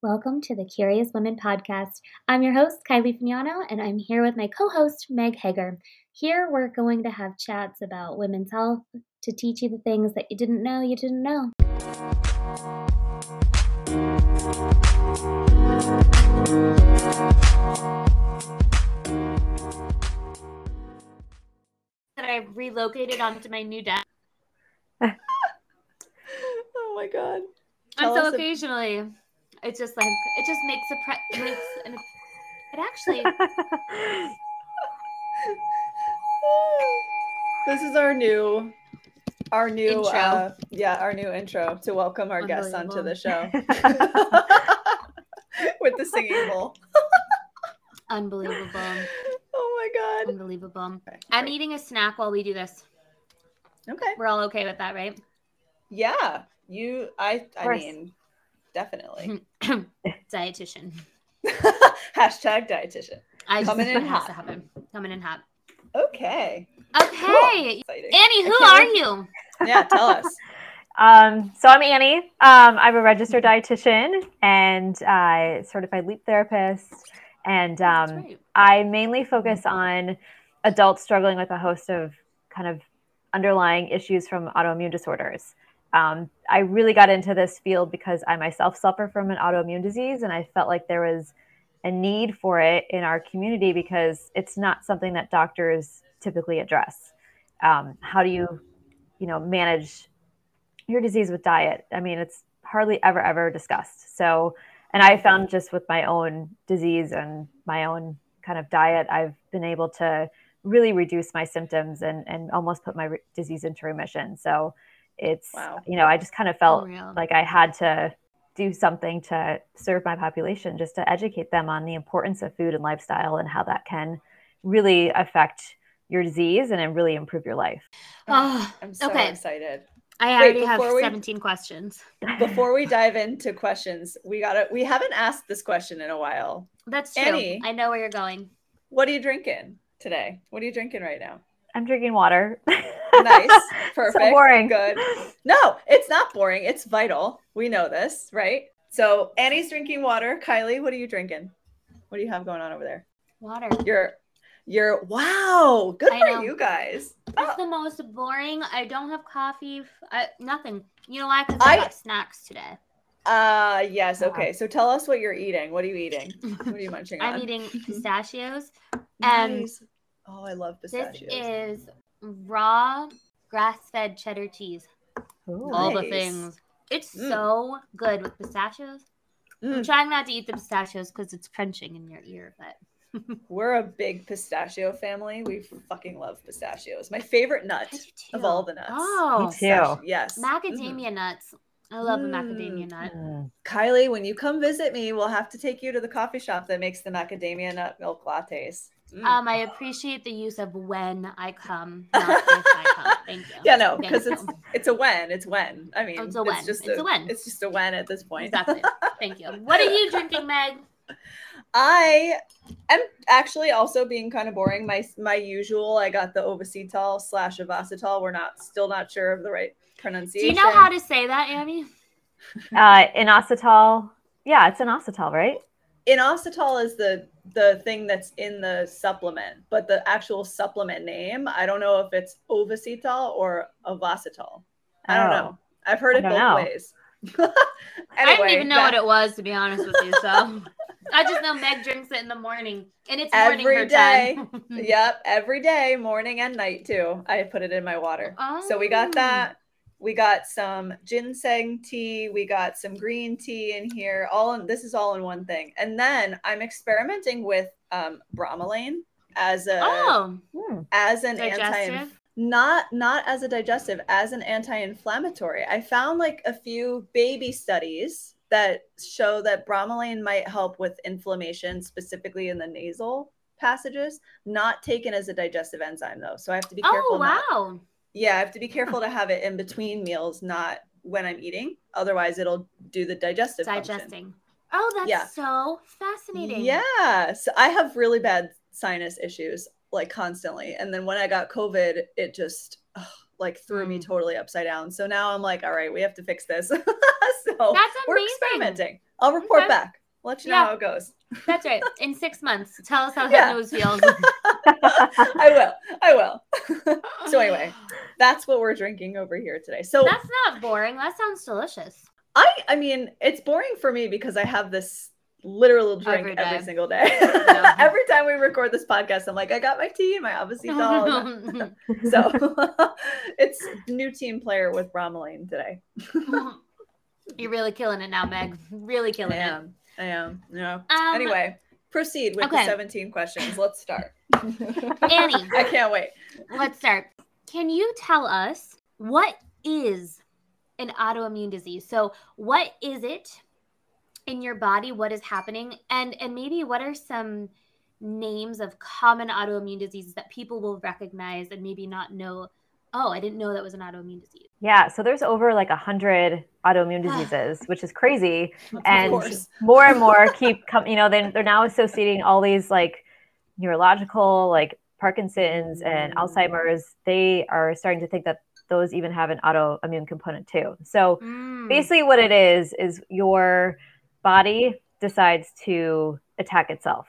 Welcome to the Curious Women podcast. I'm your host, Kylie Fignano, and I'm here with my co host, Meg Hager. Here, we're going to have chats about women's health to teach you the things that you didn't know you didn't know. That I relocated onto my new desk. oh my god. and so occasionally it's just like it just makes a pre- makes an, it actually this is our new our new Intro. uh yeah our new intro to welcome our guests onto the show. With the singing bowl. Unbelievable. Oh my god. Unbelievable. Okay, i'm great. eating a snack while we do this. Okay. We're all okay with that right? Yeah. You i i mean definitely. Dietitian. Hashtag dietitian. I Coming just, in it has hot. to happen coming in hot. Okay. Okay. Exciting. annie who are can't you? Yeah tell us. Um, so I'm Annie. Um, I'm a registered dietitian and uh, certified leap therapist, and um, right. I mainly focus on adults struggling with a host of kind of underlying issues from autoimmune disorders. Um, I really got into this field because I myself suffer from an autoimmune disease, and I felt like there was a need for it in our community because it's not something that doctors typically address. Um, how do you, you know, manage your disease with diet? I mean, it's hardly ever ever discussed. So, and I found just with my own disease and my own kind of diet, I've been able to really reduce my symptoms and and almost put my re- disease into remission. So, it's Wow. you know, I just kind of felt Unreal. like I had to do something to serve my population just to educate them on the importance of food and lifestyle and how that can really affect your disease and then really improve your life. oh, i'm so okay. excited i Wait, already have before we- 17 questions before we dive into questions we gotta we haven't asked this question in a while that's true Annie. i know where you're going what are you drinking today what are you drinking right now I'm drinking water. nice perfect so boring. good no it's not boring it's vital we know this right so annie's drinking water kylie what are you drinking what do you have going on over there water you're you're wow good I for know. you guys It's Oh, the most boring. I don't have coffee. I, nothing. You know why? Because I, I- got snacks today. uh yes okay so tell us what you're eating what are you eating what are you munching on I'm eating pistachios. and Nice. Oh i love pistachios. This is raw grass-fed cheddar cheese. Ooh. All the things. It's Mm. so good with pistachios. I'm Mm. trying not to eat the pistachios because it's crunching in your ear, but We're a big pistachio family. We fucking love pistachios. My favorite nut of all the nuts. Oh, Me too. Yes. macadamia nuts. I love a Mm. macadamia nut. Mm. Kylie, when you come visit me, we'll have to take you to the coffee shop that makes the macadamia nut milk lattes. Mm. Um, I appreciate the use of when I come, not if I come. Thank you. yeah, no, because it's it's a when. It's when. I mean, It's a when. It's, just It's a when. It's just a when at this point. Exactly. Thank you. What are you drinking, Meg? I am actually also being kind of boring. My my usual. I got the Ovasitol slash Avacetol. We're not still not sure of the right pronunciation. Do you know how to say that, Annie? Uh, inositol. Yeah, it's inositol, right? Inositol is the the thing that's in the supplement, but the actual supplement name, I don't know if it's Ovasitol or Avacetol. I don't Oh. know. I've heard it both know. ways. I didn't even know that- what it was, to be honest with you. So I just know Meg drinks it in the morning, and it's morning Every time. Yep, every day, morning and night too. I put it in my water. So we got Oh. that. We got some ginseng tea. We got some green tea in here. All in this is all in one thing. And then I'm experimenting with um, bromelain as a Oh, Hmm. as an anti not not as a digestive as an anti-inflammatory i found like a few baby studies that show that bromelain might help with inflammation specifically in the nasal passages not taken as a digestive enzyme though so i have to be careful Oh, not- wow. Yeah i have to be careful to have it in between meals not when i'm eating otherwise it'll do the digestive function. Digesting. Oh, that's Yeah. so fascinating. Yeah. So I have really bad sinus issues like constantly. And then when I got COVID, it just ugh, like threw me Mm. totally upside down. So now I'm like, all right, we have to fix this. so That's we're experimenting. I'll report Okay. back. Let you know Yeah. how it goes. That's right. In six months, tell us how Yeah. that nose feels. I will. I will. so anyway, that's what we're drinking over here today. So That's not boring. That sounds delicious. I I mean, it's boring for me because I have this literal drink Every every, single day. Yeah. every time we record this podcast, I'm like, I got my tea and my avocado. so it's new team player with bromelain today. You're really killing it now, Meg. Really I killing it. am. I am. Yeah. Um, anyway, proceed with okay. the 17 questions. Let's start. Annie. I can't wait. let's start. Can you tell us what is an autoimmune disease? So, what is it in your body? What is happening? And and maybe what are some names of common autoimmune diseases that people will recognize and maybe not know? Oh, I didn't know that was an autoimmune disease. Yeah, so there's over like a hundred autoimmune diseases, which is crazy. and course. more and more keep coming you know they, they're now associating all these like neurological like parkinson's and alzheimer's they are starting to think that those even have an autoimmune component too so Mm. basically what it is is your body decides to attack itself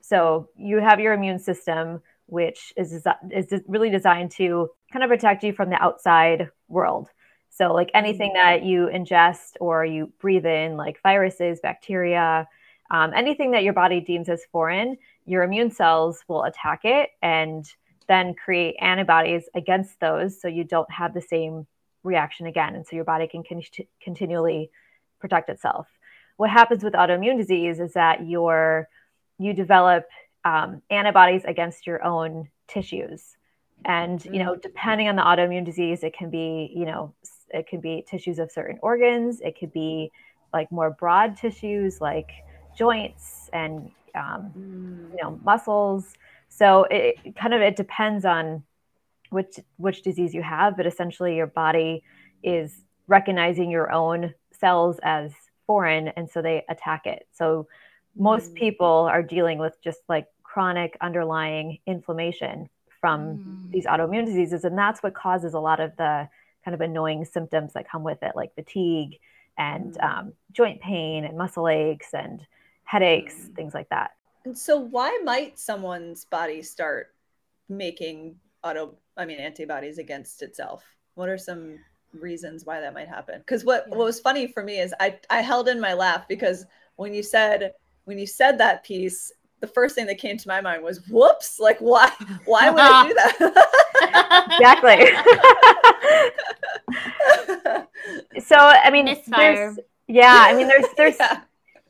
so you have your immune system which is is really designed to kind of protect you from the outside world. So like anything that you ingest or you breathe in like viruses bacteria um, anything that your body deems as foreign your immune cells will attack it and then create antibodies against those so you don't have the same reaction again. And so your body can con- continually protect itself. What happens with autoimmune disease is that your you develop um, antibodies against your own tissues. And you know depending on the autoimmune disease it can be you know it can be tissues of certain organs. It could be like more broad tissues like joints and um, Mm. you know muscles. So it, it kind of it depends on which which disease you have but essentially your body is recognizing your own cells as foreign and so they attack it. So most Mm. people are dealing with just like chronic underlying inflammation from Mm. these autoimmune diseases and that's what causes a lot of the kind of annoying symptoms that come with it like fatigue and Mm. um, joint pain and muscle aches and headaches Mm. things like that And so why might someone's body start making auto I mean antibodies against itself? What are some reasons why that might happen? Because what, Yeah. what was funny for me is I, I held in my laugh because when you said when you said that piece, the first thing that came to my mind was whoops, like why why would I do that? exactly so i mean Misfire. there's yeah i mean there's there's Yeah.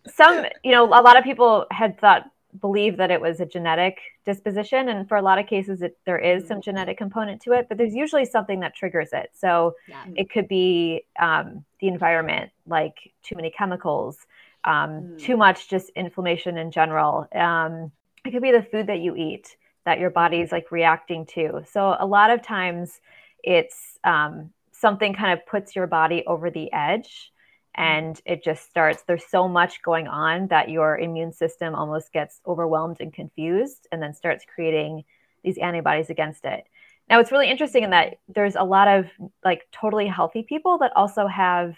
some you know a lot of people had thought believe that it was a genetic disposition and for a lot of cases it, there is some genetic component to it but there's usually something that triggers it so yeah. it could be um, the environment like too many chemicals Mm. too much just inflammation in general. Um, it could be the food that you eat that your body's like reacting to. So a lot of times it's um, something kind of puts your body over the edge and it just starts there's so much going on that your immune system almost gets overwhelmed and confused and then starts creating these antibodies against it. Now it's really interesting in that there's a lot of like totally healthy people that also have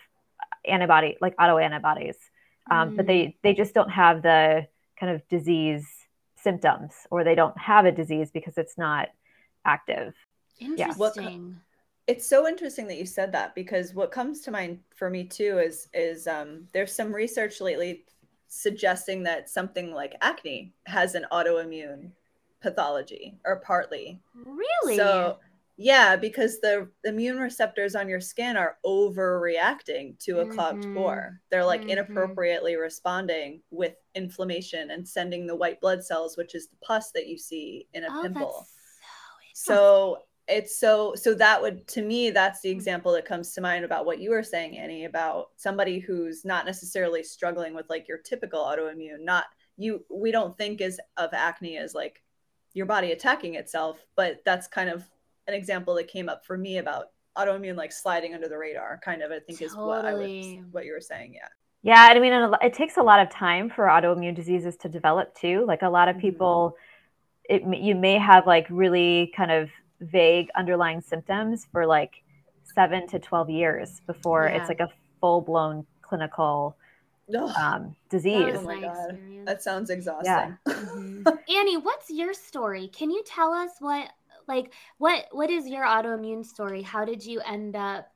antibody like autoantibodies um, but they they just don't have the kind of disease symptoms or they don't have a disease because it's not active Yeah. Interesting. it's so interesting that you said that because what comes to mind for me too is is um, there's some research lately suggesting that something like acne has an autoimmune pathology or partly Really? so yeah because the immune receptors on your skin are overreacting to a clogged Mhm. pore they're like Mhm. inappropriately responding with inflammation and sending the white blood cells which is the pus that you see in a oh, pimple so it's so so that would to me that's the example that comes to mind about what you were saying annie about somebody who's not necessarily struggling with like your typical autoimmune not you we don't think as of acne as like your body attacking itself but that's kind of an example that came up for me about autoimmune like sliding under the radar kind of i think is what i was what you were saying yeah Yeah, and I mean, and a lo- it takes a lot of time for autoimmune diseases to develop too. Like a lot of Mhm. people, it you may have like really kind of vague underlying symptoms for like seven to 12 years before Yeah. it's like a full blown clinical Ugh. um, disease. oh my my god, experience. that sounds exhausting. Mhm. Annie, what's your story? Can you tell us what like what what is your autoimmune story? How did you end up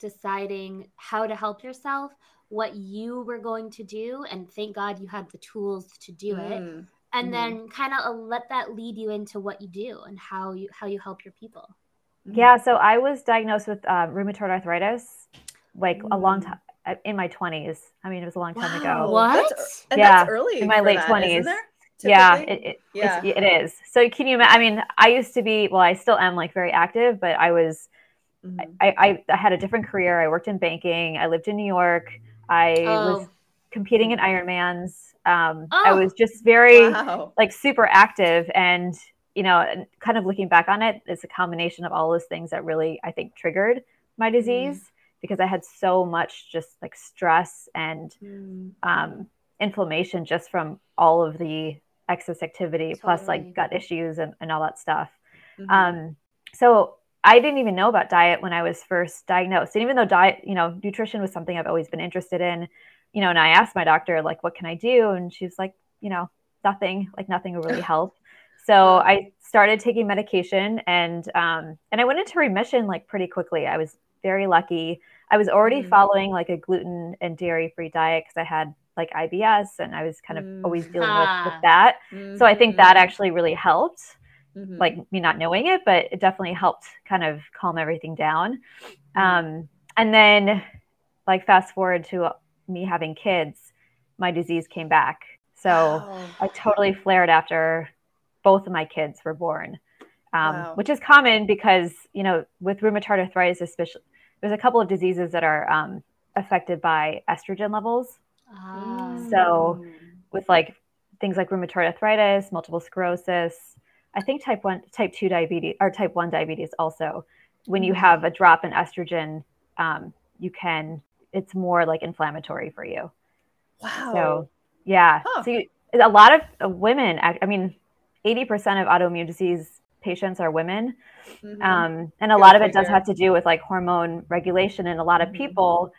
deciding how to help yourself, what you were going to do, and thank God you had the tools to do it. Mm. And Mhm. then kind of let that lead you into what you do and how you how you help your people. Yeah, so I was diagnosed with uh, rheumatoid arthritis like a long Mm. time in my 20s. I mean, it was a long time Wow. ago. What? That's, Yeah, that's early in my late that, 20s. Isn't? Yeah, it, it, Yeah. It's, it is. So can you imagine? I mean, I used to be, well, I still am like very active, but I was, Mhm. I, I, I had a different career. I worked in banking. I lived in New York. I was Oh. competing in Ironmans. Um, I Oh. was just very Wow. like super active and you know and kind of looking back on it it's a combination of all those things that really i think triggered my disease because i had so much just like stress and Mm. um, inflammation just from all of the excess activity plus like gut issues and, and all that stuff Mhm. um, so I didn't even know about diet when I was first diagnosed. And even though diet, you know, nutrition was something I've always been interested in, you know, and I asked my doctor, like, what can I do? And she was like, you know, nothing, like nothing will really help. So I started taking medication and um, and I went into remission like pretty quickly. I was very lucky. I was already Mhm. following like a gluten and dairy free diet because I had like IBS and I was kind of Mm. always dealing with, Ah. with that. So I think that Mhm. actually really helped Mhm. like me not knowing it, but it definitely helped kind of calm everything down. Mm-hmm. Um, and then, like, fast forward to me having kids, my disease came back. So Wow. I totally flared after both of my kids were born, um, Wow. which is common because, you know, with rheumatoid arthritis, especially, there's a couple of diseases that are um, affected by estrogen levels. Ah. So- Mm. with like things like rheumatoid arthritis, multiple sclerosis. I think type one, type two diabetes, or type one diabetes also. When you Mhm. have a drop in estrogen, um, you can. It's more like inflammatory for you. wow. So yeah. Huh. So you, a lot of uh, women. I mean, eighty percent of autoimmune disease patients are women, Mhm. um, and a Go lot of it does have to do with like hormone regulation. And a lot of Mhm. people,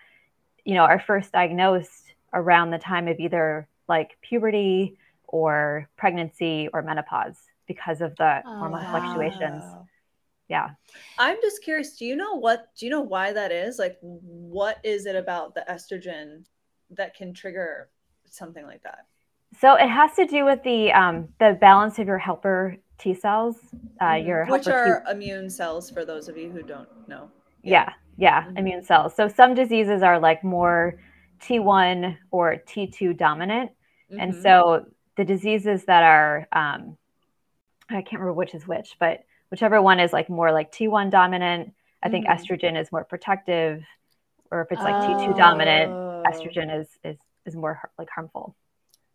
you know, are first diagnosed around the time of either like puberty or pregnancy or menopause because of the Oh, hormone fluctuations. Yeah. I'm just curious. Do you know what? Do you know why that is? Like, what is it about the estrogen that can trigger something like that? So it has to do with the um, the balance of your helper T cells. Uh, Mhm. Your which helper T- are immune cells for those of you who don't know. yeah yeah Mhm. immune cells so some diseases are like more t1 or t2 dominant and Mhm. so the diseases that are um, i can't remember which is which but whichever one is like more like t1 dominant i think Mhm. estrogen is more protective or if it's like t2 dominant Oh. estrogen is is is more like harmful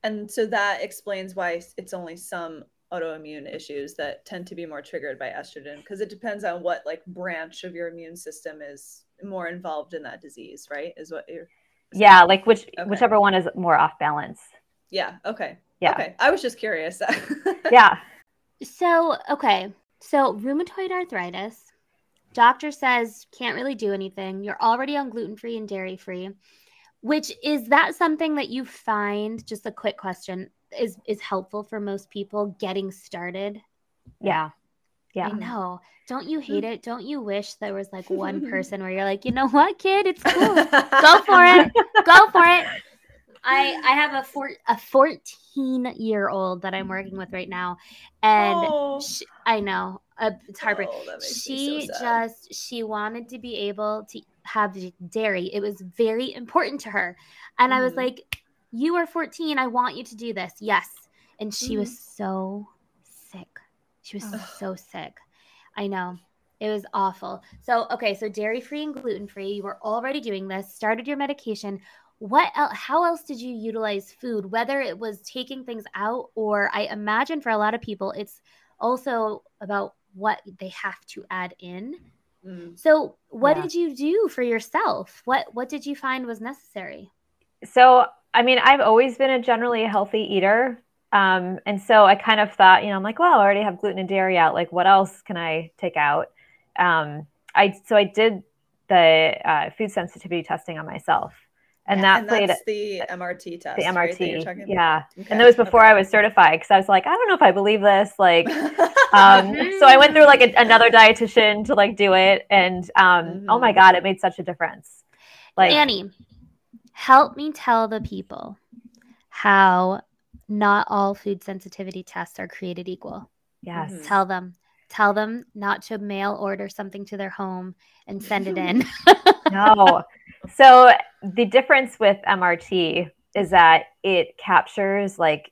And so that explains why it's only some autoimmune issues that tend to be more triggered by estrogen because it depends on what like branch of your immune system is more involved in that disease, right? Is what you're yeah like which Okay. whichever one is more off balance Yeah, okay. yeah Okay. I was just curious. yeah So, okay. So, rheumatoid arthritis, doctor says can't really do anything. You're already on gluten free and dairy free, which is that something that you find, just a quick question, is, is helpful for most people getting started? yeah yeah I know. Don't you hate it? Don't you wish there was like one person where you're like, you know what, kid, it's cool. Go for it. Go for it. I I have a four a 14 year old that I'm working with right now, and Oh. she, I know uh, it's heartbreaking. Oh, she so just she wanted to be able to have dairy. It was very important to her, and I was Mhm. like, "You are 14. I want you to do this." Yes, and she Mm-hmm. was so sick. She was Ugh. so sick. I know. It was awful. So, okay, so dairy free and gluten free. You were already doing this, started your medication. What else, how else did you utilize food, whether it was taking things out or I imagine for a lot of people, it's also about what they have to add in. Mm. So, what Yeah. did you do for yourself? What what did you find was necessary? So, I mean, I've always been a generally healthy eater. Um, and so I kind of thought, you know, I'm like, well, I already have gluten and dairy out. Like, what else can I take out? Um, I so I did the uh, food sensitivity testing on myself, and Yeah, that played that's the MRT test. the right, that you're MRT. talking yeah, about? and that was before Okay, I was certified because I was like, I don't know if I believe this. Like, um, so I went through like a, another dietitian to like do it, and um, oh my Mhm. god, it made such a difference. Like, Annie, help me tell the people how not all food sensitivity tests are created equal. yes, Mhm. Tell them. Tell them not to mail order something to their home and send it in. no. So the difference with MRT is that it captures like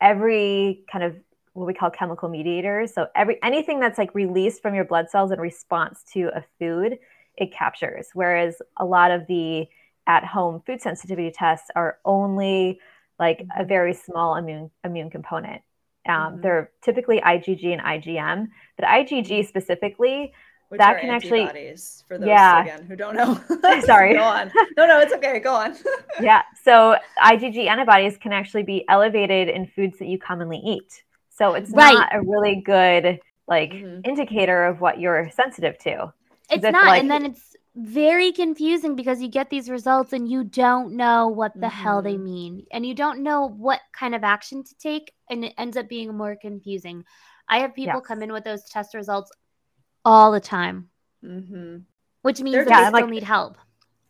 every kind of what we call chemical mediators. So every anything that's like released from your blood cells in response to a food, it captures. Whereas a lot of the at-home food sensitivity tests are only like a Mhm. very small immune immune component. Um, Mhm. They're typically IgG and IgM, but IgG specifically Which that are can actually- antibodies for those Yeah. again who don't know. Sorry. go on. No, no, it's okay. Go on. yeah. So IgG antibodies can actually be elevated in foods that you commonly eat. So it's Right. not a really good like Mhm. indicator of what you're sensitive to. It's not. like- and then it's very confusing because you get these results and you don't know what the hell they Mhm. mean. And you don't know what kind of action to take. And it ends up being more confusing. I have people come in with those test results all the time, hmm which means They're they I'm still like- need help.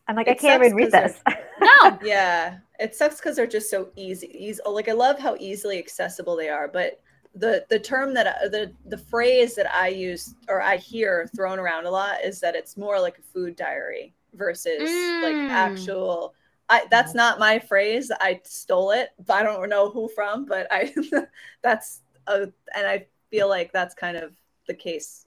I'm like, It I can't sucks even read 'cause this. No. Yeah, it sucks because they're just so easy. easy. Like I love how easily accessible they are, but the the term that I, the the phrase that I use or I hear thrown around a lot is that it's more like a food diary versus like Mm. actual. I that's not my phrase. I stole it. But I don't know who from, but I that's a, and I feel like that's kind of the case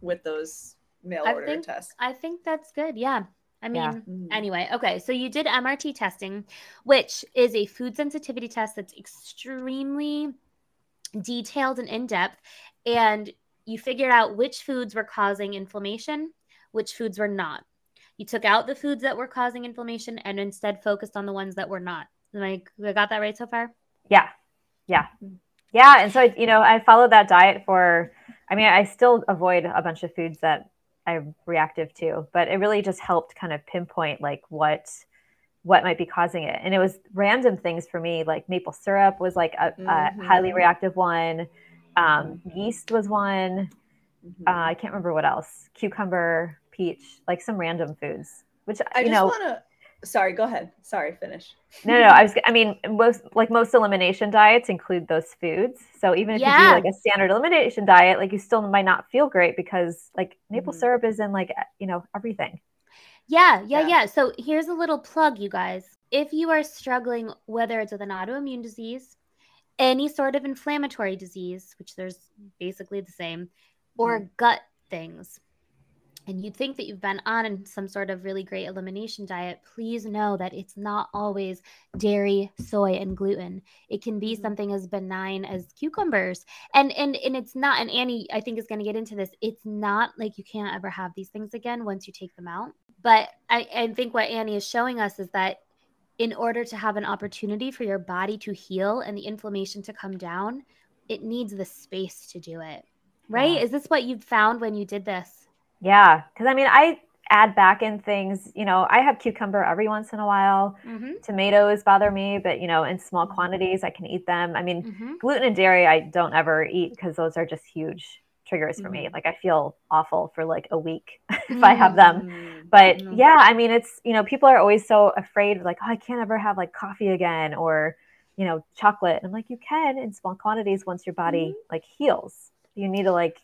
with those mail I order think- tests. I think that's good. Yeah. I mean, Yeah. Mhm. Anyway, okay, so you did MRT testing, which is a food sensitivity test that's extremely detailed and in depth. And you figured out which foods were causing inflammation, which foods were not. You took out the foods that were causing inflammation and instead focused on the ones that were not. Am I, I got that right so far? yeah. Yeah. Yeah. And so, I, you know, I followed that diet for, I mean, I still avoid a bunch of foods that I'm reactive to, but it really just helped kind of pinpoint like what, what might be causing it. And it was random things for me, like maple syrup was like a, Mhm. a highly reactive one. Um, yeast was one. Mhm. Uh, I can't remember what else. Cucumber, peach, like some random foods, which I you just know, want to. Sorry, go ahead. Sorry, finish. no, no, no. I was, I mean, most like most elimination diets include those foods. So even if you do like a standard elimination diet, like you still might not feel great because like maple Mhm. syrup is in like you know everything. Yeah, yeah, Yeah. yeah. So here's a little plug, you guys. If you are struggling, whether it's with an autoimmune disease, any sort of inflammatory disease, which there's basically the same, or gut things, and you think that you've been on some sort of really great elimination diet, please know that it's not always dairy, soy, and gluten. It can be Mhm. something as benign as cucumbers. And and and it's not, and Annie, I think is gonna get into this. It's not like you can't ever have these things again once you take them out. But I, I think what Annie is showing us is that in order to have an opportunity for your body to heal and the inflammation to come down, it needs the space to do it. Right? Yeah. Is this what you found when you did this? Yeah, because I mean, I add back in things. You know, I have cucumber every once in a while. Mm-hmm. Tomatoes bother me, but you know, in small quantities, I can eat them. I mean, Mm-hmm. gluten and dairy, I don't ever eat because those are just huge triggers for me. Mhm. Like I feel awful for like a week if I have them. Mm, But mm. yeah, I mean, it's you know, people are always so afraid, like, oh, I can't ever have like coffee again or you know, chocolate. And I'm like, you can in small quantities once your body like heals. You need to like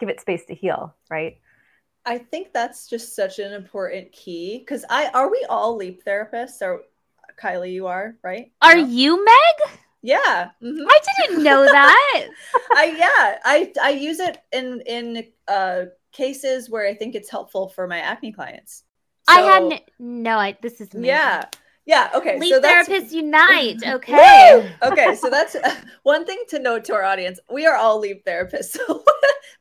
give it space to heal, right? I think that's just such an important key because I are we all leap therapists? Or Kylie, you are right? Are No? you Meg? Yeah. mhm. I didn't know that. I yeah. I I use it in in uh cases where I think it's helpful for my acne clients. I had no. I this is amazing. Yeah. Yeah. Okay. Leap so that's therapists unite. Okay. okay, so that's one thing to note to our audience. We are all leap therapists. So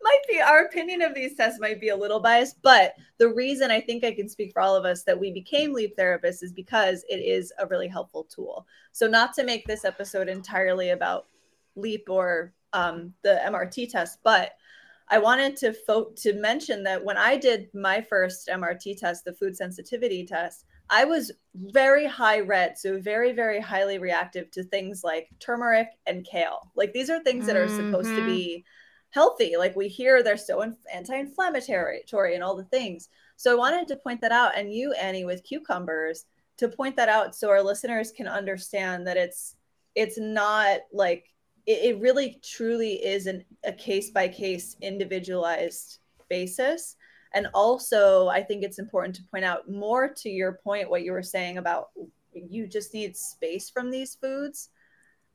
might be our opinion of these tests might be a little biased, but the reason I think I can speak for all of us that we became leap therapists is because it is a really helpful tool. So not to make this episode entirely about leap or um, the mrt test but i wanted to fo- to mention that when i did my first mrt test the food sensitivity test I was very high red, so very, very highly reactive to things like turmeric and kale. Like these are things that are supposed to Mhm. be healthy. Like we hear they're so in- anti-inflammatory and all the things. So I wanted to point that out, and you, Annie, with cucumbers, to point that out so our listeners can understand that it's it's not like it, it really truly is an, a case by case individualized basis and also i think it's important to point out more to your point what you were saying about you just need space from these foods.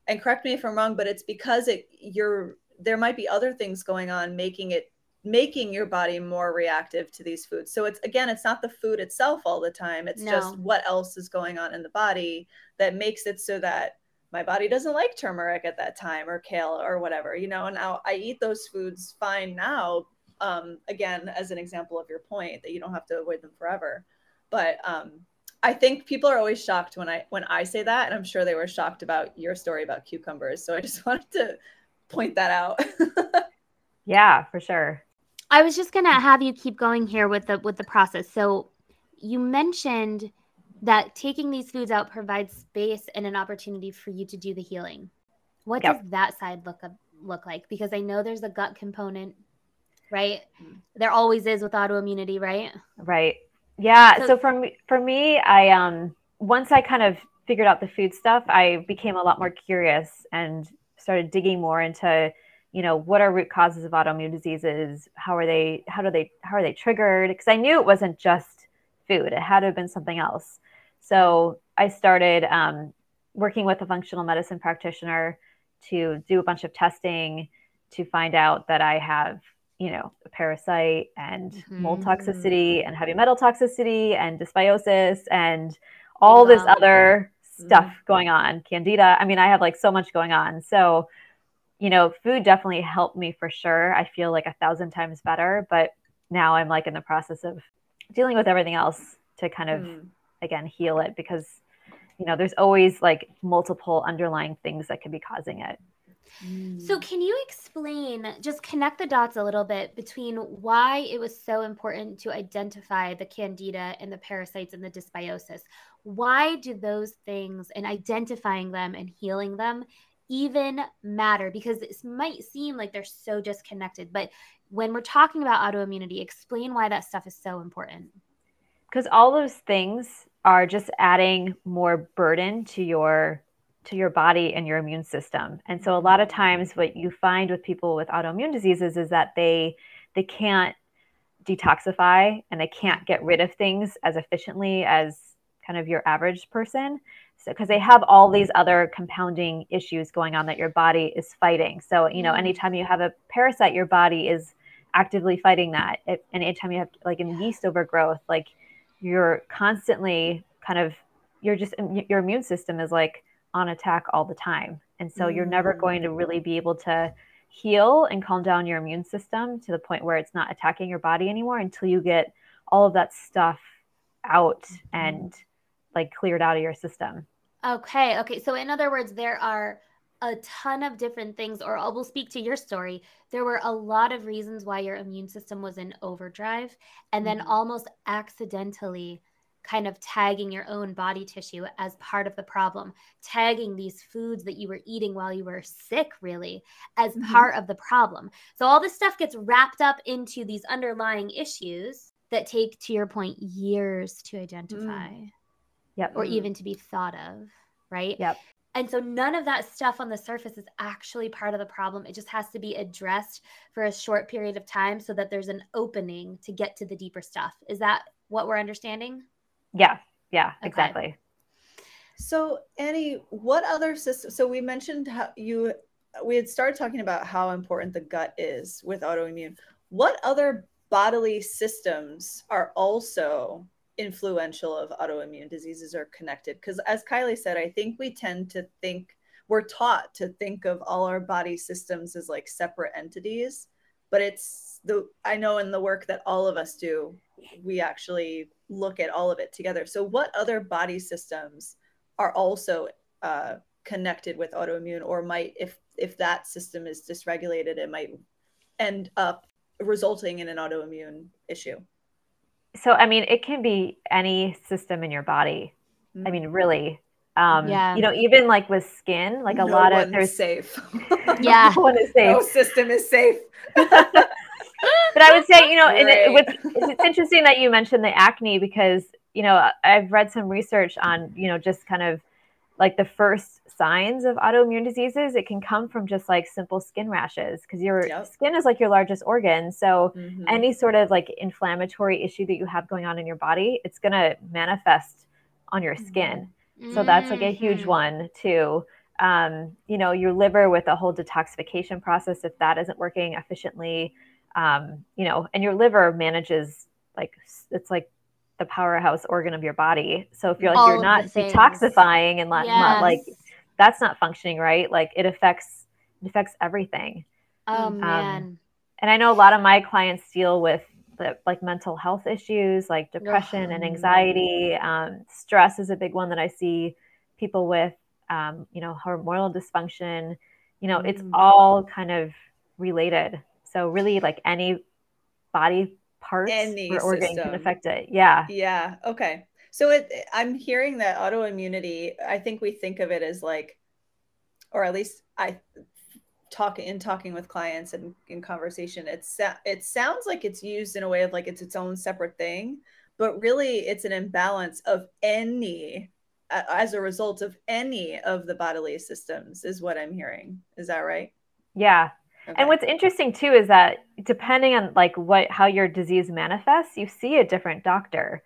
And correct me if i'm wrong but it's because it you're there might be other things going on making it making your body more reactive to these foods. So it's again it's not the food itself all the time. It's just what else is going on in the body that makes it so that my body doesn't like turmeric at that time or kale or whatever you know? And now i eat those foods fine now um, again as an example of your point that you don't have to avoid them forever but um, i think people are always shocked when i when i say that and i'm sure they were shocked about your story about cucumbers so i just wanted to point that out Yeah, for sure. I was just gonna have you keep going here with the with the process. So you mentioned that taking these foods out provides space and an opportunity for you to do the healing. What Yep. does that side look look like? Because I know there's a gut component, right? There always is with autoimmunity, right? Right. Yeah. So- So, for me, for me, I um once I kind of figured out the food stuff, I became a lot more curious and started digging more into, you know, what are root causes of autoimmune diseases? How are they? How do they? How are they triggered? Because I knew it wasn't just food; it had to have been something else. So I started um, working with a functional medicine practitioner to do a bunch of testing to find out that I have you know, a parasite and mold Mhm. toxicity and heavy metal toxicity and dysbiosis and all this other stuff going on, candida. I mean, I have like so much going on. So, you know, food definitely helped me for sure. I feel like a thousand times better, but now I'm like in the process of dealing with everything else to kind of Mm. again heal it because you know, there's always like multiple underlying things that could be causing it. So, mm. can you explain, just connect the dots a little bit between why it was so important to identify the candida and the parasites and the dysbiosis? Why do those things and identifying them and healing them even matter? Because it might seem like they're so disconnected, but when we're talking about autoimmunity, explain why that stuff is so important. because all those things are just adding more burden to your to your body and your immune system. And so a lot of times what you find with people with autoimmune diseases is that they they can't detoxify and they can't get rid of things as efficiently as kind of your average person. So because they have all these other compounding issues going on that your body is fighting. So you know Mm. anytime you have a parasite your body is actively fighting that. It- and anytime you have like an yeast overgrowth like you're constantly kind of you're just your immune system is like on attack all the time and so you're never Mm. going to really be able to heal and calm down your immune system to the point where it's not attacking your body anymore until you get all of that stuff out and like cleared out of your system Okay. Okay. So, in other words, there are a ton of different things, or I will speak to your story. There were a lot of reasons why your immune system was in overdrive, and then Mhm. almost accidentally kind of tagging your own body tissue as part of the problem, tagging these foods that you were eating while you were sick, really, as Mhm. part of the problem. So, all this stuff gets wrapped up into these underlying issues that take, to your point, years to identify yep or Mm. even to be thought of, right? Yep. And so none of that stuff on the surface is actually part of the problem. It just has to be addressed for a short period of time so that there's an opening to get to the deeper stuff. Is that what we're understanding? Yeah yeah Okay. exactly So, Annie, what other systems? So, we mentioned how you, we had started talking about how important the gut is with autoimmune. What other bodily systems are also influential of autoimmune diseases or connected? Because, as Kylie said, I think we tend to think, we're taught to think of all our body systems as like separate entities. But it's the, I know in the work that all of us do, we actually look at all of it together. So, what other body systems are also uh, connected with autoimmune or might if if that system is dysregulated it might end up resulting in an autoimmune issue so i mean it can be any system in your body mm-hmm. i mean mm. really um yeah you know even like with skin like a no lot of there's safe yeah no one is safe no system is safe but i would say you know it, with, it's interesting that you mentioned the acne because you know i've read some research on you know just kind of like the first signs of autoimmune diseases, it can come from just like simple skin rashes because your yep. skin is like your largest organ. So mm-hmm. any sort of like inflammatory issue that you have going on in your body, it's going to manifest on your skin. Mm-hmm. So that's like a huge mm-hmm. one too. Um, you know, your liver with a whole detoxification process, if that isn't working efficiently, um, you know, and your liver manages like it's like the powerhouse organ of your body. So if you're like All you're not detoxifying and not, yes. not, like that's not functioning right, like it affects it affects everything. Oh um, man. And I know a lot of my clients deal with the, like mental health issues, like depression oh. and anxiety. Um, stress is a big one that I see people with. Um, you know, hormonal dysfunction. You know, mm. it's all kind of related. So really, like any body parts Any or organ system. can affect it. Yeah. Yeah. Okay. So it, I'm hearing that autoimmunity, I think we think of it as like, or at least I talk in talking with clients and in conversation, it's it sounds like it's used in a way of like it's its own separate thing, but really it's an imbalance of any as a result of any of the bodily systems is what I'm hearing. Is that right? Yeah. Okay. And what's interesting too is that depending on like what how your disease manifests, you see a different doctor.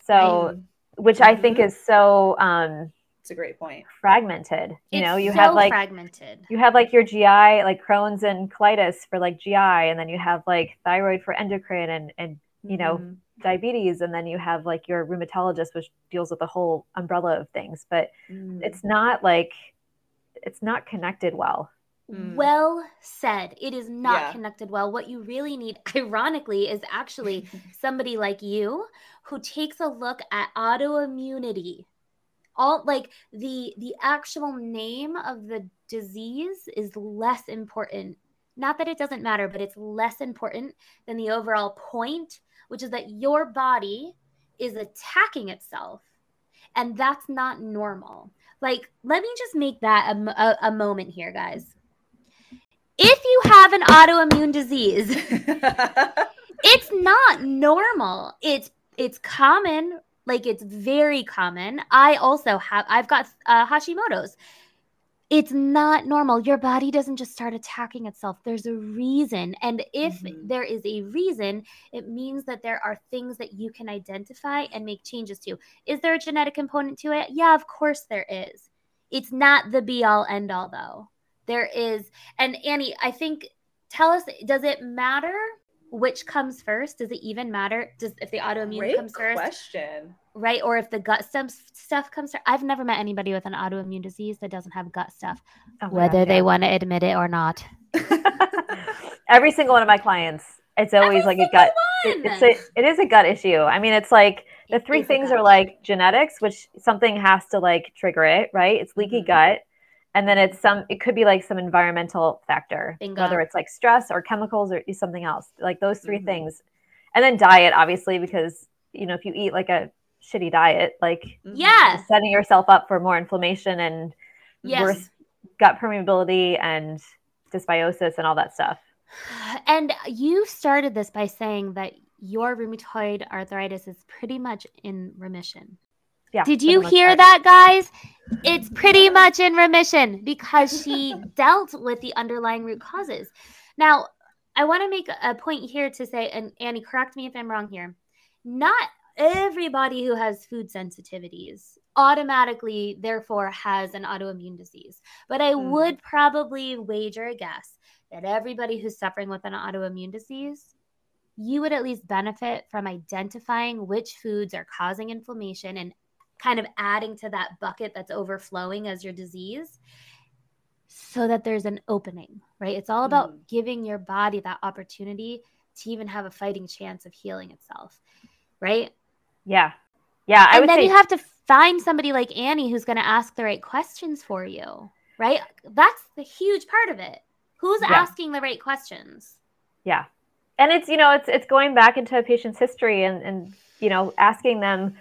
So, mm. which mm-hmm. I think mm-hmm. is so um it's a great point. Fragmented. You it's know, you so have like fragmented. You have like your GI, like Crohn's and colitis for like GI, and then you have like thyroid for endocrine and and you know mm-hmm. diabetes, and then you have like your rheumatologist, which deals with the whole umbrella of things. But mm. it's not like it's not connected well. Mm. Well said. It is not yeah. connected well. What you really need, ironically, is actually somebody like you who takes a look at autoimmunity. All like the the actual name of the disease is less important. Not that it doesn't matter, but it's less important than the overall point, which is that your body is attacking itself. And that's not normal. Like, let me just make that a, a, a moment here, guys if you have an autoimmune disease, it's not normal. It's it's common, like it's very common. I also have I've got uh, Hashimoto's. It's not normal. Your body doesn't just start attacking itself. There's a reason. And if mm-hmm. there is a reason, it means that there are things that you can identify and make changes to. Is there a genetic component to it? Yeah, of course there is. It's not the be all end all though. There is, and Annie, I think, tell us, does it matter which comes first? Does it even matter? Does if the autoimmune Great comes first? Question. Right, or if the gut stuff stuff comes first? I've never met anybody with an autoimmune disease that doesn't have gut stuff, oh, whether yeah. they want to admit it or not. Every single one of my clients, it's always Every like a gut. It, it's a, it is a gut issue. I mean, it's like the three things are like genetics, which something has to like trigger it, right? It's leaky mm-hmm. gut and then it's some it could be like some environmental factor Bingo. whether it's like stress or chemicals or something else like those 3 mm-hmm. things and then diet obviously because you know if you eat like a shitty diet like yeah setting yourself up for more inflammation and yes. worse gut permeability and dysbiosis and all that stuff and you started this by saying that your rheumatoid arthritis is pretty much in remission yeah. Did you hear that, guys? It's pretty much in remission because she dealt with the underlying root causes. Now, I want to make a point here to say, and Annie, correct me if I'm wrong here. Not everybody who has food sensitivities automatically, therefore, has an autoimmune disease. But I mm. would probably wager a guess that everybody who's suffering with an autoimmune disease you would at least benefit from identifying which foods are causing inflammation and kind of adding to that bucket that's overflowing as your disease so that there's an opening, right? It's all about mm. giving your body that opportunity to even have a fighting chance of healing itself, right? Yeah. Yeah. I and then say- you have to find somebody like Annie who's going to ask the right questions for you, right? That's the huge part of it. Who's yeah. asking the right questions? Yeah. And it's, you know, it's it's going back into a patient's history and and you know, asking them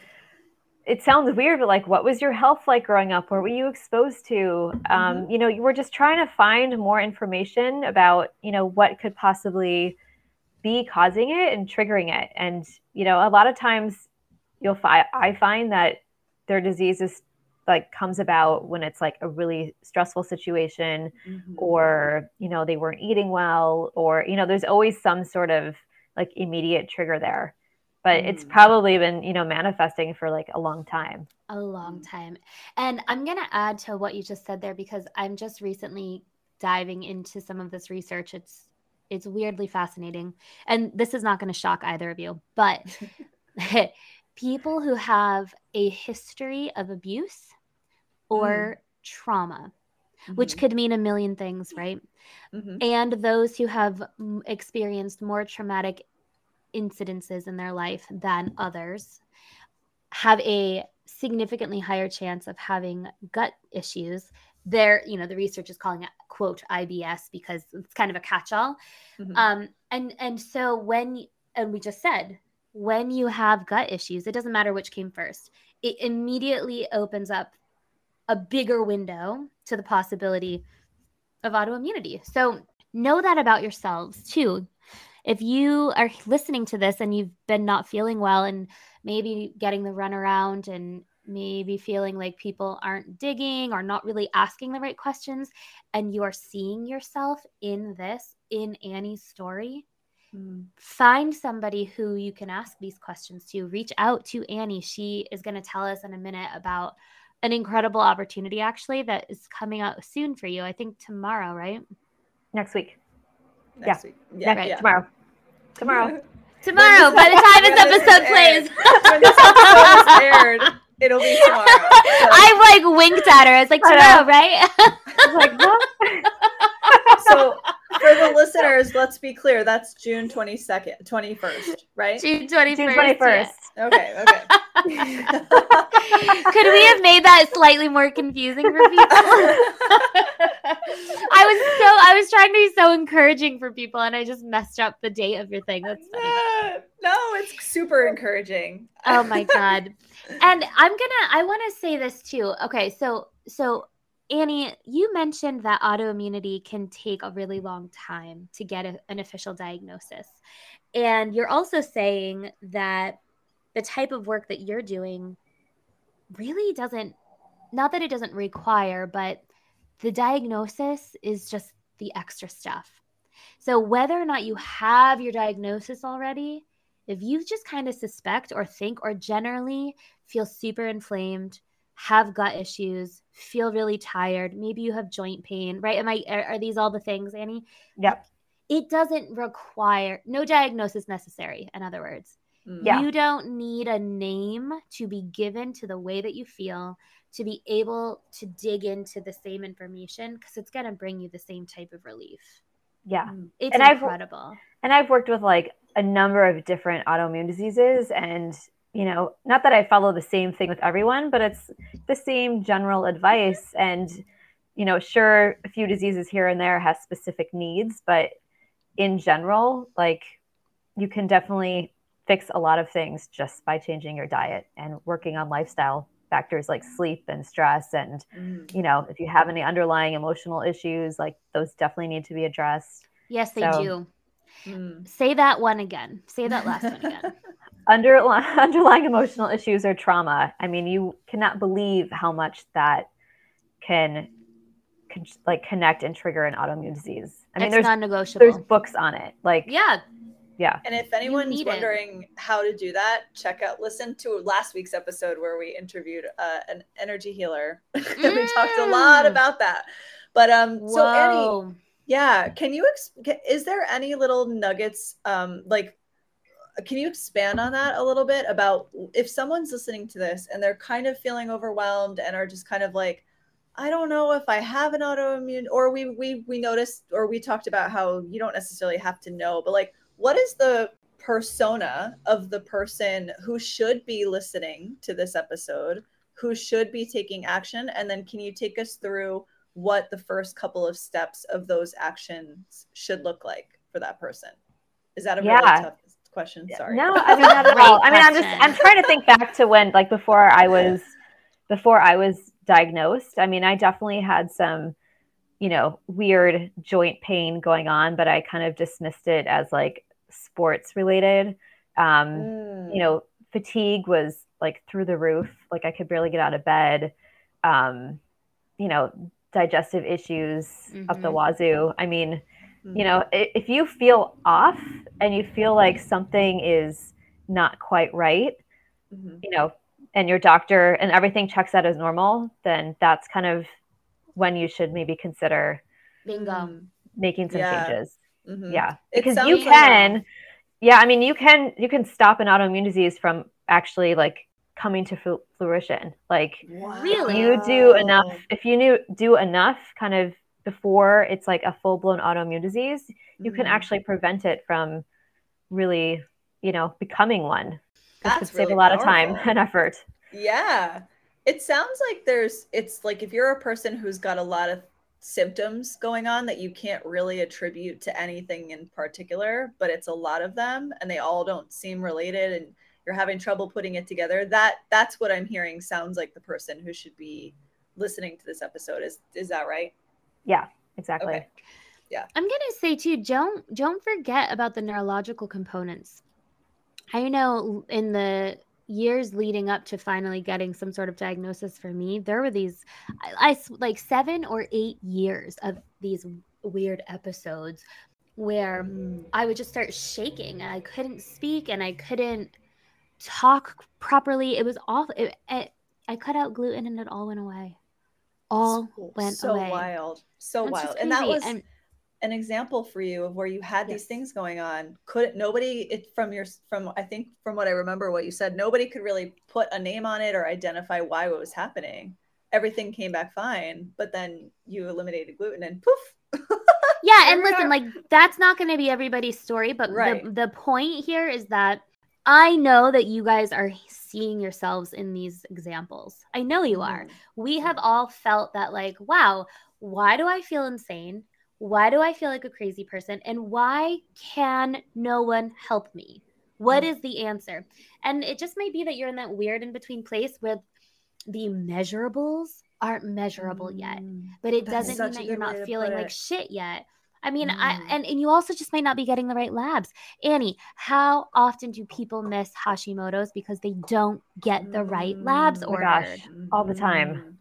it sounds weird, but like, what was your health like growing up? What were you exposed to? Um, mm-hmm. You know, you were just trying to find more information about, you know, what could possibly be causing it and triggering it. And, you know, a lot of times you'll find, I find that their disease is like comes about when it's like a really stressful situation mm-hmm. or, you know, they weren't eating well or, you know, there's always some sort of like immediate trigger there but mm. it's probably been you know manifesting for like a long time a long time and i'm going to add to what you just said there because i'm just recently diving into some of this research it's it's weirdly fascinating and this is not going to shock either of you but people who have a history of abuse or mm. trauma mm-hmm. which could mean a million things right mm-hmm. and those who have experienced more traumatic incidences in their life than others have a significantly higher chance of having gut issues. There you know the research is calling it quote ibs because it's kind of a catch-all. Mm-hmm. um, and and so when and we just said when you have gut issues it doesn't matter which came first it immediately opens up a bigger window to the possibility of autoimmunity. So know that about yourselves too if you are listening to this and you've been not feeling well and maybe getting the runaround and maybe feeling like people aren't digging or not really asking the right questions, and you are seeing yourself in this, in Annie's story, mm. find somebody who you can ask these questions to. Reach out to Annie. She is going to tell us in a minute about an incredible opportunity, actually, that is coming out soon for you. I think tomorrow, right? Next week. Next yeah. week. Yeah, yeah. tomorrow. Tomorrow. tomorrow, by the time this episode plays. when this episode is aired, it'll be tomorrow. So. I like winked at her. It's like tomorrow, right? like, what? so for the listeners, let's be clear. That's June 22nd, 21st, right? June 21st. June 21st. Okay, okay. Could we have made that slightly more confusing for people? I was so I was trying to be so encouraging for people and I just messed up the date of your thing. That's funny. No, it's super encouraging. Oh my god. And I'm going to I want to say this too. Okay, so so Annie, you mentioned that autoimmunity can take a really long time to get a, an official diagnosis. And you're also saying that the type of work that you're doing really doesn't, not that it doesn't require, but the diagnosis is just the extra stuff. So, whether or not you have your diagnosis already, if you just kind of suspect or think or generally feel super inflamed, have gut issues, feel really tired, maybe you have joint pain, right? Am I are, are these all the things, Annie? Yep. It doesn't require no diagnosis necessary, in other words. Yeah. You don't need a name to be given to the way that you feel to be able to dig into the same information because it's going to bring you the same type of relief. Yeah. Mm. It's and incredible. I've, and I've worked with like a number of different autoimmune diseases and you know, not that I follow the same thing with everyone, but it's the same general advice. And, you know, sure, a few diseases here and there has specific needs, but in general, like you can definitely fix a lot of things just by changing your diet and working on lifestyle factors like sleep and stress and mm. you know if you have any underlying emotional issues like those definitely need to be addressed yes they so, do mm. say that one again say that last one again Under, underlying emotional issues or trauma. I mean, you cannot believe how much that can, can like connect and trigger an autoimmune disease. I mean, it's there's non-negotiable. There's books on it. Like, yeah, yeah. And if anyone's wondering it. how to do that, check out listen to last week's episode where we interviewed uh, an energy healer. Mm. we talked a lot mm. about that. But um, Whoa. so Annie, yeah, can you? Ex- is there any little nuggets um like can you expand on that a little bit about if someone's listening to this and they're kind of feeling overwhelmed and are just kind of like i don't know if i have an autoimmune or we we we noticed or we talked about how you don't necessarily have to know but like what is the persona of the person who should be listening to this episode who should be taking action? And then can you take us through what the first couple of steps of those actions should look like for that person? Is that a Yeah. really tough question? Sorry. No, I mean not at all. I mean, I'm just. I'm trying to think back to when like before I was before I was diagnosed. I mean, I definitely had some, you know, weird joint pain going on, but I kind of dismissed it as like sports related. Um, Mm. you know, fatigue was like through the roof. Like I could barely get out of bed. Um, you know, digestive issues up the wazoo. I mean, you know, if you feel off and you feel like something is not quite right, Mhm. you know, and your doctor and everything checks out as normal, then that's kind of when you should maybe consider Bingo. Making some Yeah. changes. Mhm. Yeah, because you sounds like- can, yeah, I mean, you can you can stop an autoimmune disease from actually like coming to fruition. Like Really? you do enough if you knew do enough kind of before it's like a full blown autoimmune disease, you can Mhm. actually prevent it from really, you know, becoming one. Would save really a lot of time and effort. Yeah. It sounds like there's it's like if you're a person who's got a lot of symptoms going on that you can't really attribute to anything in particular, but it's a lot of them and they all don't seem related and you're having trouble putting it together. That that's what I'm hearing sounds like the person who should be listening to this episode. Is is that right? Yeah, exactly. Okay. I'm gonna say too, don't don't forget about the neurological components. I know in the years leading up to finally getting some sort of diagnosis for me, there were these, I, I like seven or eight years of these weird episodes where Mm. I would just start shaking and I couldn't speak and I couldn't talk properly. It was awful. It, it, I cut out gluten and it all went away. All so, went so away. wild. So wild. And that was And- an example for you of where you had these things going on. Couldn't nobody it from your from i think from what i remember what you said nobody could really put a name on it or identify why what was happening. Everything came back fine but then you eliminated gluten and poof. Yeah and listen like that's not going to be everybody's story but Right. the, the point here is that i know that you guys are seeing yourselves in these examples. I know you are. Mhm. we have all felt that like wow why do i feel insane why do i feel like a crazy person and why can no one help me What Mm. is the answer and it just may be that you're in that weird in between place where the measurables aren't measurable yet Mm. but it That's doesn't mean that you're not feeling like shit yet i mean i Mm. and, and you also just might not be getting the right labs annie how often do people miss hashimoto's because they don't get the right labs Mm. Oh my gosh. ordered all the time. Mhm.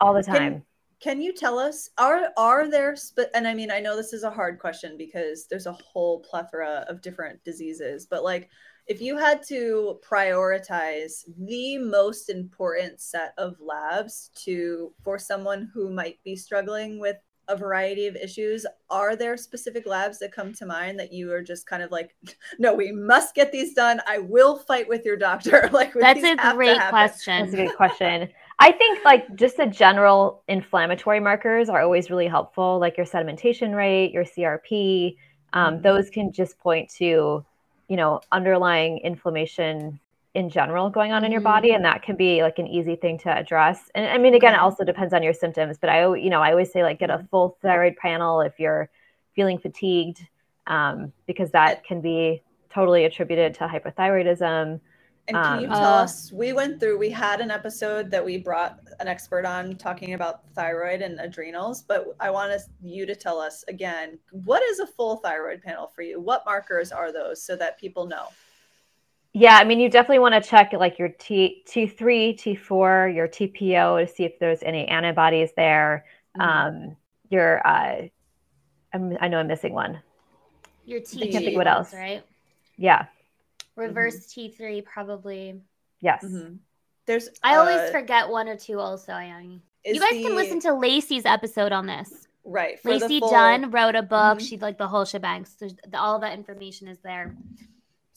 all the Can- time. Can you tell us are are there spe- and I mean I know this is a hard question because there's a whole plethora of different diseases but like if you had to prioritize the most important set of labs to for someone who might be struggling with a variety of issues are there specific labs that come to mind that you are just kind of like no we must get these done. I will fight with your doctor. Like that's a have to great question. That's a good question. I think like just the general inflammatory markers are always really helpful, like your sedimentation rate, your CRP. Um, Mhm. Those can just point to, you know, underlying inflammation in general going on in your body, and that can be like an easy thing to address. And I mean, again, it also depends on your symptoms, but I, you know, I always say like get a full thyroid panel if you're feeling fatigued, um, because that can be totally attributed to hypothyroidism. And can you Um, tell Uh, us? We went through. We had an episode that we brought an expert on talking about thyroid and adrenals, but I want us, you to tell us again what is a full thyroid panel for you? What markers are those so that people know? Yeah, I mean, you definitely want to check like your T T3, T4, your TPO to see if there's any antibodies there. Mhm. Um, your uh, I'm, I know I'm missing one. your I t can't think what else. right Yeah. Reverse t3 probably Yes. Mhm. There's. i always uh, forget one or two also I, you guys the- can listen to lacey's episode on this right. for the lacey full- dunn wrote a book Mhm. she like the whole shebang so there's- all that information is there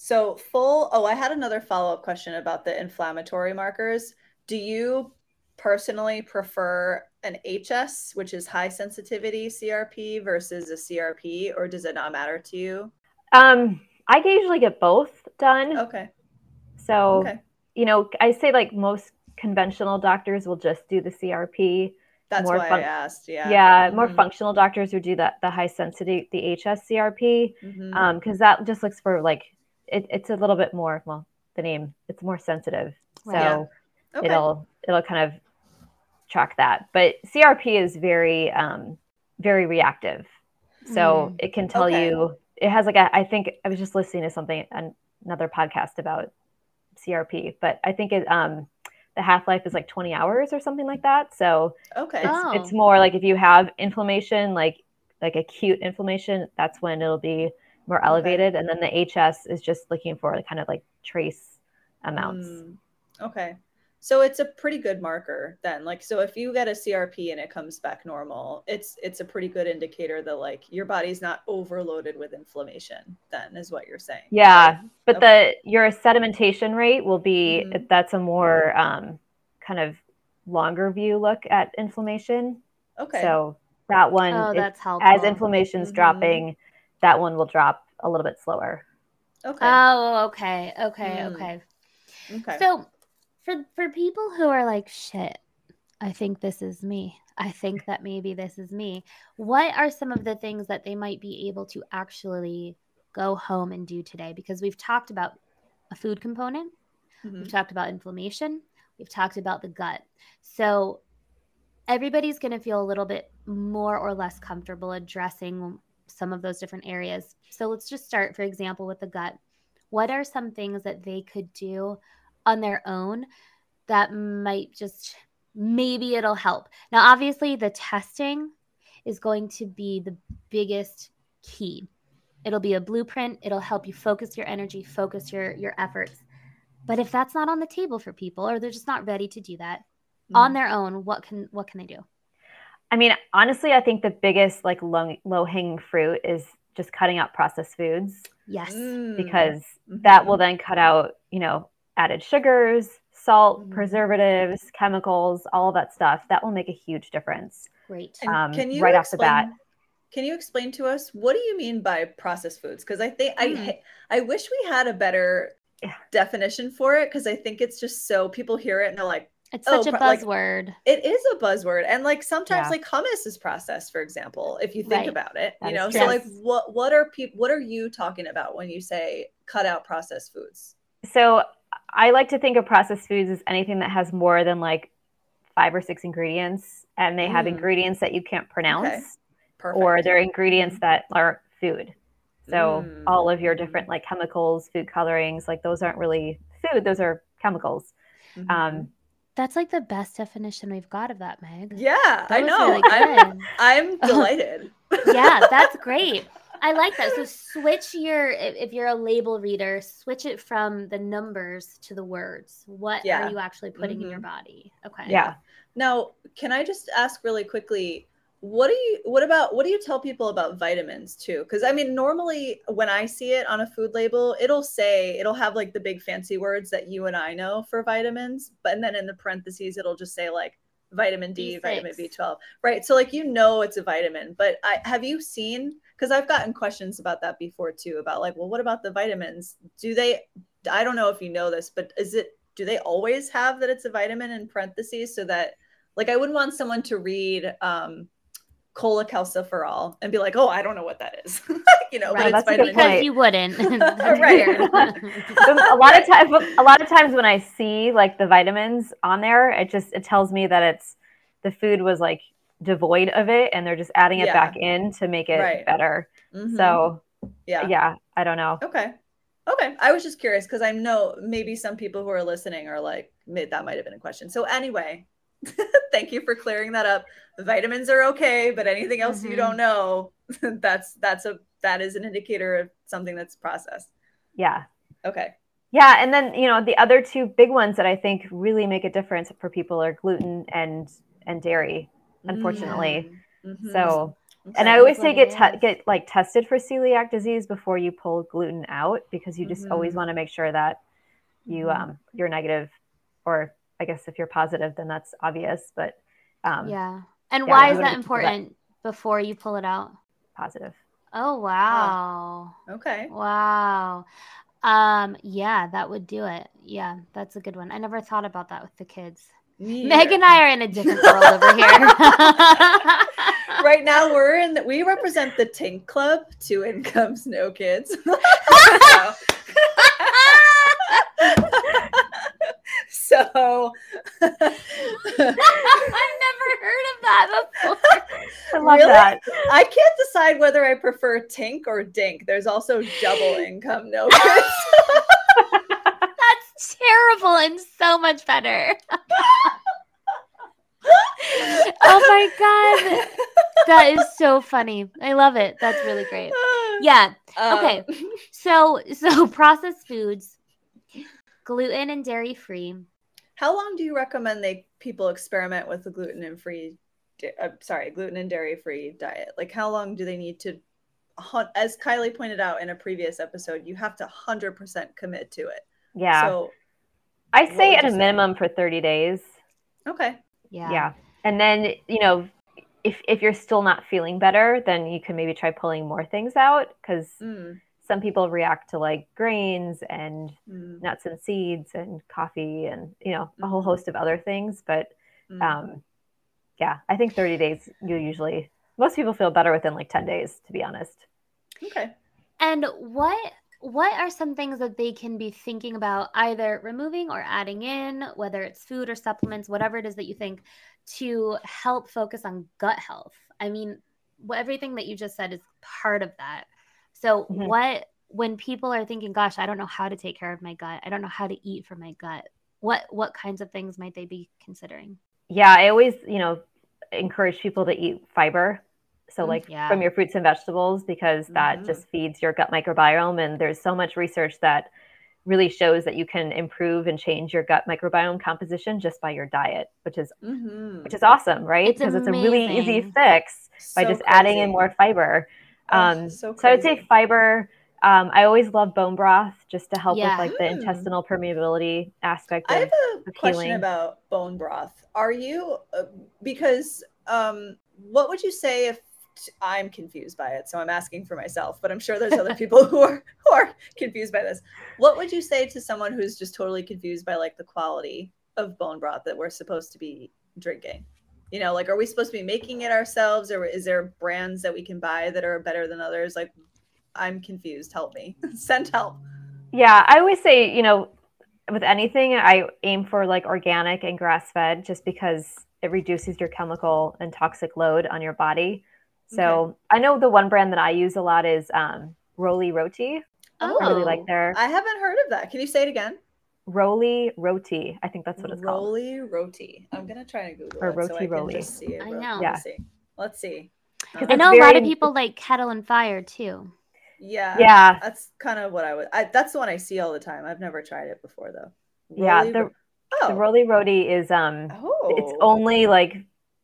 So full. Oh, I had another follow up question about the inflammatory markers. Do you personally prefer an HS, which is high sensitivity CRP, versus a CRP, or does it not matter to you? Um, I usually get both done. Okay. So Okay. you know, I say like most conventional doctors will just do the CRP. That's more why fun- I asked. Yeah. Yeah, more Mhm. functional doctors would do that the high sensitivity, the HS-CRP, Mhm. um, because that just looks for like it, it's a little bit more. Well, the name it's more sensitive, so Yeah. okay. it'll it'll kind of track that. But CRP is very um, very reactive, so Mm. it can tell Okay. you. It has like a. I think I was just listening to something an- another podcast about CRP, but I think it um the half life is like 20 hours or something like that. So okay. it's Oh. it's more like if you have inflammation, like like acute inflammation, that's when it'll be more elevated. And then the HS is just looking for kind of like trace amounts. Mm, okay. So it's a pretty good marker then. Like so if you get a CRP and it comes back normal, it's it's a pretty good indicator that like your body's not overloaded with inflammation then is what you're saying. Yeah, but Okay. the your sedimentation rate will be Mhm. that's a more um, kind of longer view look at inflammation. Okay. So that one, Oh, if- that's helpful. as inflammation's Mhm. dropping, that one will drop a little bit slower. okay. Oh, okay, okay, Mm. okay. okay. So, for for people who are like, shit, I think this is me. I think that maybe this is me. What are some of the things that they might be able to actually go home and do today? Because we've talked about a food component, Mhm. we've talked about inflammation, we've talked about the gut. So, everybody's going to feel a little bit more or less comfortable addressing some of those different areas. So, let's just start, for example, with the gut. What are some things that they could do on their own that might just maybe it'll help? Now, obviously, the testing is going to be the biggest key. It'll be a blueprint. It'll help you focus your energy, focus your your efforts. But if that's not on the table for people, or they're just not ready to do that on Mhm. their own, what can what can they do? I mean, honestly, I think the biggest like low low hanging fruit is just cutting out processed foods Yes. Mm. because Mhm. that will then cut out, you know, added sugars, salt, Mhm. preservatives, chemicals, all of that stuff. That will make a huge difference. Great. Um, can you right off the bat. Can you explain to us what do you mean by processed foods? Because I think Mm. I I wish we had a better Yeah. definition for it because I think it's just so people hear it and they're like, It's oh, such a pro- like- buzzword. it is a buzzword, and like sometimes Yeah. like hummus is processed, for example, if you think Right. about it, That you know. true. So like, what what are people? What are you talking about when you say cut out processed foods? So I like to think of processed foods as anything that has more than like five or six ingredients and they have Mm. ingredients that you can't pronounce Perfect. or they're ingredients that are food. So Mm. all of your different like chemicals, food colorings, like those aren't really food, those are chemicals. Mhm. Um, That's like the best definition we've got of that, Meg. yeah, That I know. really I'm. I'm delighted. yeah, that's great. I like that. So switch your if, you're a label reader, switch it from the numbers to the words. What Yeah. are you actually putting in your Mhm. body? Okay. yeah. Now, can I just ask really quickly? What do you what about what do you tell people about vitamins too? Because I mean, normally when I see it on a food label, it'll say it'll have like the big fancy words that you and I know for vitamins, but and then in the parentheses it'll just say like vitamin D, vitamin B6. B12. Right. So like you know it's a vitamin, but I have you seen because I've gotten questions about that before too, about like, well, what about the vitamins? Do they I don't know if you know this, but is it do they always have that it's a vitamin in parentheses so that like I wouldn't want someone to read um cholecalciferol and be like, oh, I don't know what that is. you know, Right, but it's that's a good vitamin Because you wouldn't. Right. So a lot of times a lot of times when I see like the vitamins on there, it just it tells me that it's the food was like devoid of it and they're just adding it Yeah. back in to make it Right. better. Mhm. So yeah. yeah, I don't know. Okay. Okay. I was just curious because I know maybe some people who are listening are like, that might have been a question. So, anyway, thank you for clearing that up. The vitamins are okay, but anything else you Mhm. don't know, that's that's a that is an indicator of something that's processed. Yeah. Okay. Yeah, and then you know the other two big ones that I think really make a difference for people are gluten and and dairy. Unfortunately, Mhm. so Okay. and I always say get te- get like tested for celiac disease before you pull gluten out because you just always Mhm. want to make sure that you Mhm. um you're negative, or I guess if you're positive then that's obvious, but um yeah. And Yeah, why is that be careful that- important before you pull it out? positive. Oh wow. okay. Wow. Um, yeah, that would do it. Yeah, that's a good one. I never thought about that with the kids. Me Meg either. and I are in a different world over here. right now we're in the, we represent the Tink Club, two incomes, no kids. so, so I've never heard of that before. I love Really? that. I can't decide whether I prefer Tink or Dink. There's also double income, no kids. Terrible and so much better. oh my god. That is so funny. I love it. That's really great. Yeah. Okay. Um, So so processed foods, gluten and dairy free. how long do you recommend they people experiment with the gluten and free uh, sorry gluten and dairy free diet like how long do they need to as kylie pointed out in a previous episode you have to 100% commit to it Yeah. so I say at you a say? minimum for 30 days. okay Yeah. Yeah. And then, you know, if if you're still not feeling better, then you can maybe try pulling more things out because Mm, some people react to like grains and mm, nuts and seeds and coffee and you know a whole Mhm. host of other things. But mm. um, yeah, I think 30 days you usually most people feel better within like 10 days, to be honest. okay And what what are some things that they can be thinking about either removing or adding in, whether it's food or supplements, whatever it is that you think, to help focus on gut health? I mean, everything that you just said is part of that. So, Mhm. what when people are thinking, "Gosh, I don't know how to take care of my gut. I don't know how to eat for my gut." What what kinds of things might they be considering? Yeah, I always, you know, encourage people to eat fiber. So Mm, like yeah. from your fruits and vegetables because that Mhm. just feeds your gut microbiome and there's so much research that really shows that you can improve and change your gut microbiome composition just by your diet, which is Mhm. which is awesome, right? Because it's a really easy fix by So just adding in more fiber. Oh, Um, so so I would say fiber. Um, I always love bone broth just to help Yeah. with like the Mm. intestinal permeability aspect I of have a question healing. about bone broth. Are you uh, because um what would you say if I'm confused by it? So I'm asking for myself, but I'm sure there's other people who are who are confused by this. What would you say to someone who's just totally confused by like the quality of bone broth that we're supposed to be drinking? You know, like are we supposed to be making it ourselves or is there brands that we can buy that are better than others? Like I'm confused. Help me. Send help. Yeah, I always say, you know, with anything, I aim for like organic and grass fed just because it reduces your chemical and toxic load on your body. So I know the one brand that I use a lot is um, Roli Roti. I really Oh. like their I haven't heard of that. Can you say it again? Roli Roti. I think that's what it's called. Roli Roti. I'm gonna try to Google Or it so I roti can just see it. I know. Yeah. Let's see. Let's see. 'Cause I know a lot of people like kettle and fire too. Yeah. Yeah, That's kind of what I would. I, that's the one I see all the time. I've never tried it before though. Yeah, the- ro- oh. the Roli Roti is um, oh. it's only like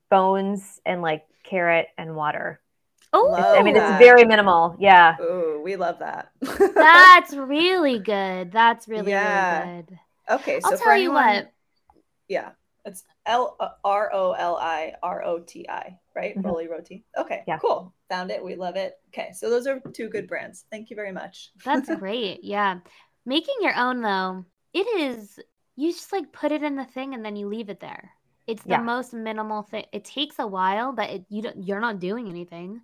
bones and like carrot and water. Oh, I mean, that. it's very minimal. Yeah. Ooh, we love that. that's really good. That's really Yeah. really good. okay. So I'll for tell you anyone- what. Yeah, it's L R O L I R O T I, uh, R O L I R O T I, right? Mhm. Roli Roti. Okay. Yeah. Cool. Found it. We love it. Okay. So those are two good brands. Thank you very much. That's great. Yeah. Making your own though, it is you just like put it in the thing and then you leave it there. It's the Yeah. most minimal thing. It takes a while, but it, you don't you're not doing anything.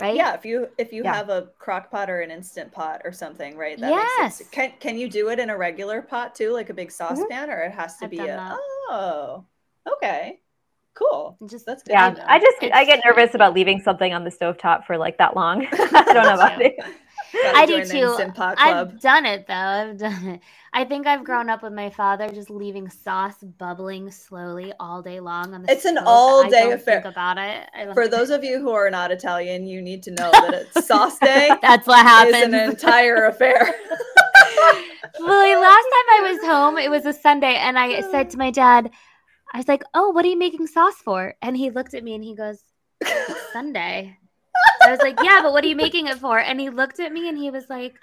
Right? Yeah, if you if you Yeah. have a crock pot or an instant pot or something, right? makes Yes. it, can can you do it in a regular pot too, like a big mm-hmm. saucepan, or it has to I've be a that. oh, okay, cool. Just That's good. Yeah. I just I get nervous about leaving something on the stovetop for like that long. I don't know about it. I do too. I've done it though. I've done it. I think I've grown up with my father just leaving sauce bubbling slowly all day long on the It's an stove. all-day don't affair. Think about it. For those of you who are not Italian, you need to know that it's sauce day That's what happens. an entire affair. Lily, last time I was home, it was a Sunday, and I said to my dad, I was like, Oh, what are you making sauce for? And he looked at me and he goes, It's Sunday. I was like, Yeah, but what are you making it for? And he looked at me and he was like,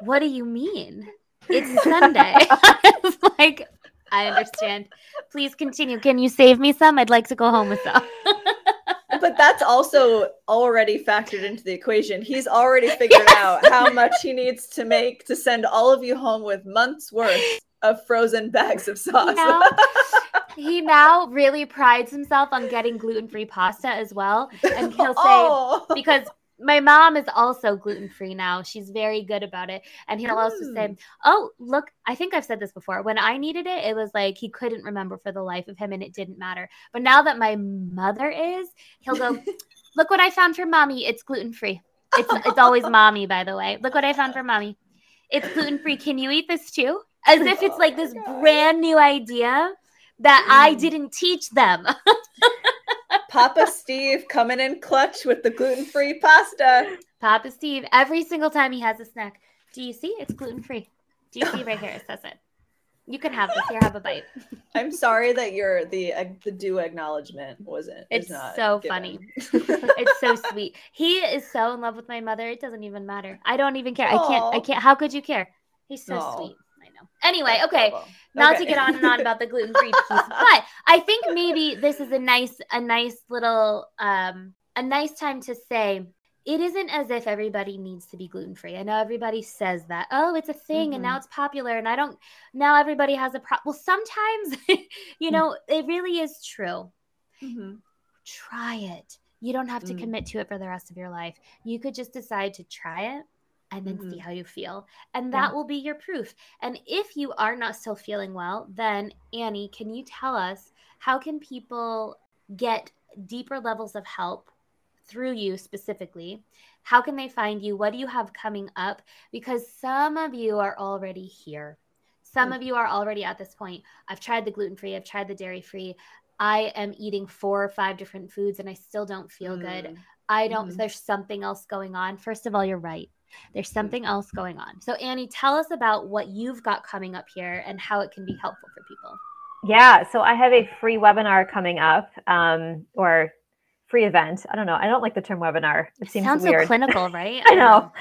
What do you mean? It's Sunday. I was like, I understand. Please continue. Can you save me some? I'd like to go home with some. but that's also already factored into the equation. He's already figured out how much he needs to make to send all of you home with months worth of frozen bags of sauce. He now really prides himself on getting gluten-free pasta as well. And he'll say oh. because my mom is also gluten free now. She's very good about it. And he'll also say, Mm. Oh, look, I think I've said this before. When I needed it, it was like he couldn't remember for the life of him and it didn't matter. But now that my mother is, he'll go, Look what I found for mommy. It's gluten free. It's, it's always mommy, by the way. Look what I found for mommy. It's gluten free. Can you eat this too? As if it's Oh like this brand new idea that I Mm. didn't teach them. Papa Steve coming in clutch with the gluten-free pasta. Papa Steve, every single time he has a snack, do you see? It's gluten free. Do you see right here? It says it. You can have this. Here, have a bite. I'm sorry that your the the due acknowledgement wasn't. It's not so given. funny. It's so sweet. He is so in love with my mother. It doesn't even matter. I don't even care. I can't. I can't. How could you care? He's so Aw. sweet. Know. Anyway, okay. adorable. Not to get on and on about the gluten free piece, but I think maybe this is a nice, a nice little, um, a nice time to say it isn't as if everybody needs to be gluten free. I know everybody says that. Oh, it's a thing, and now Mhm. it's popular, and I don't. Now everybody has a problem. Well, sometimes, you know, it really is true. Mhm. Try it. You don't have to Mm. commit to it for the rest of your life. You could just decide to try it and then see Mhm. how you feel. And Yeah. that will be your proof. And if you are not still feeling well, then Annie, can you tell us how can people get deeper levels of help through you specifically? How can they find you? What do you have coming up? Because some of you are already here. Some Mm. of you are already at this point. I've tried the gluten free, I've tried the dairy free. I am eating four or five different foods and I still don't feel good. Mm. I don't, Mhm. there's something else going on. First of all, you're right. There's something else going on. So, Annie, tell us about what you've got coming up here and how it can be helpful for people. Yeah, so I have a free webinar coming up, um, or free event. I don't know. I don't like the term webinar. It seems Sounds weird. so clinical, right? I know.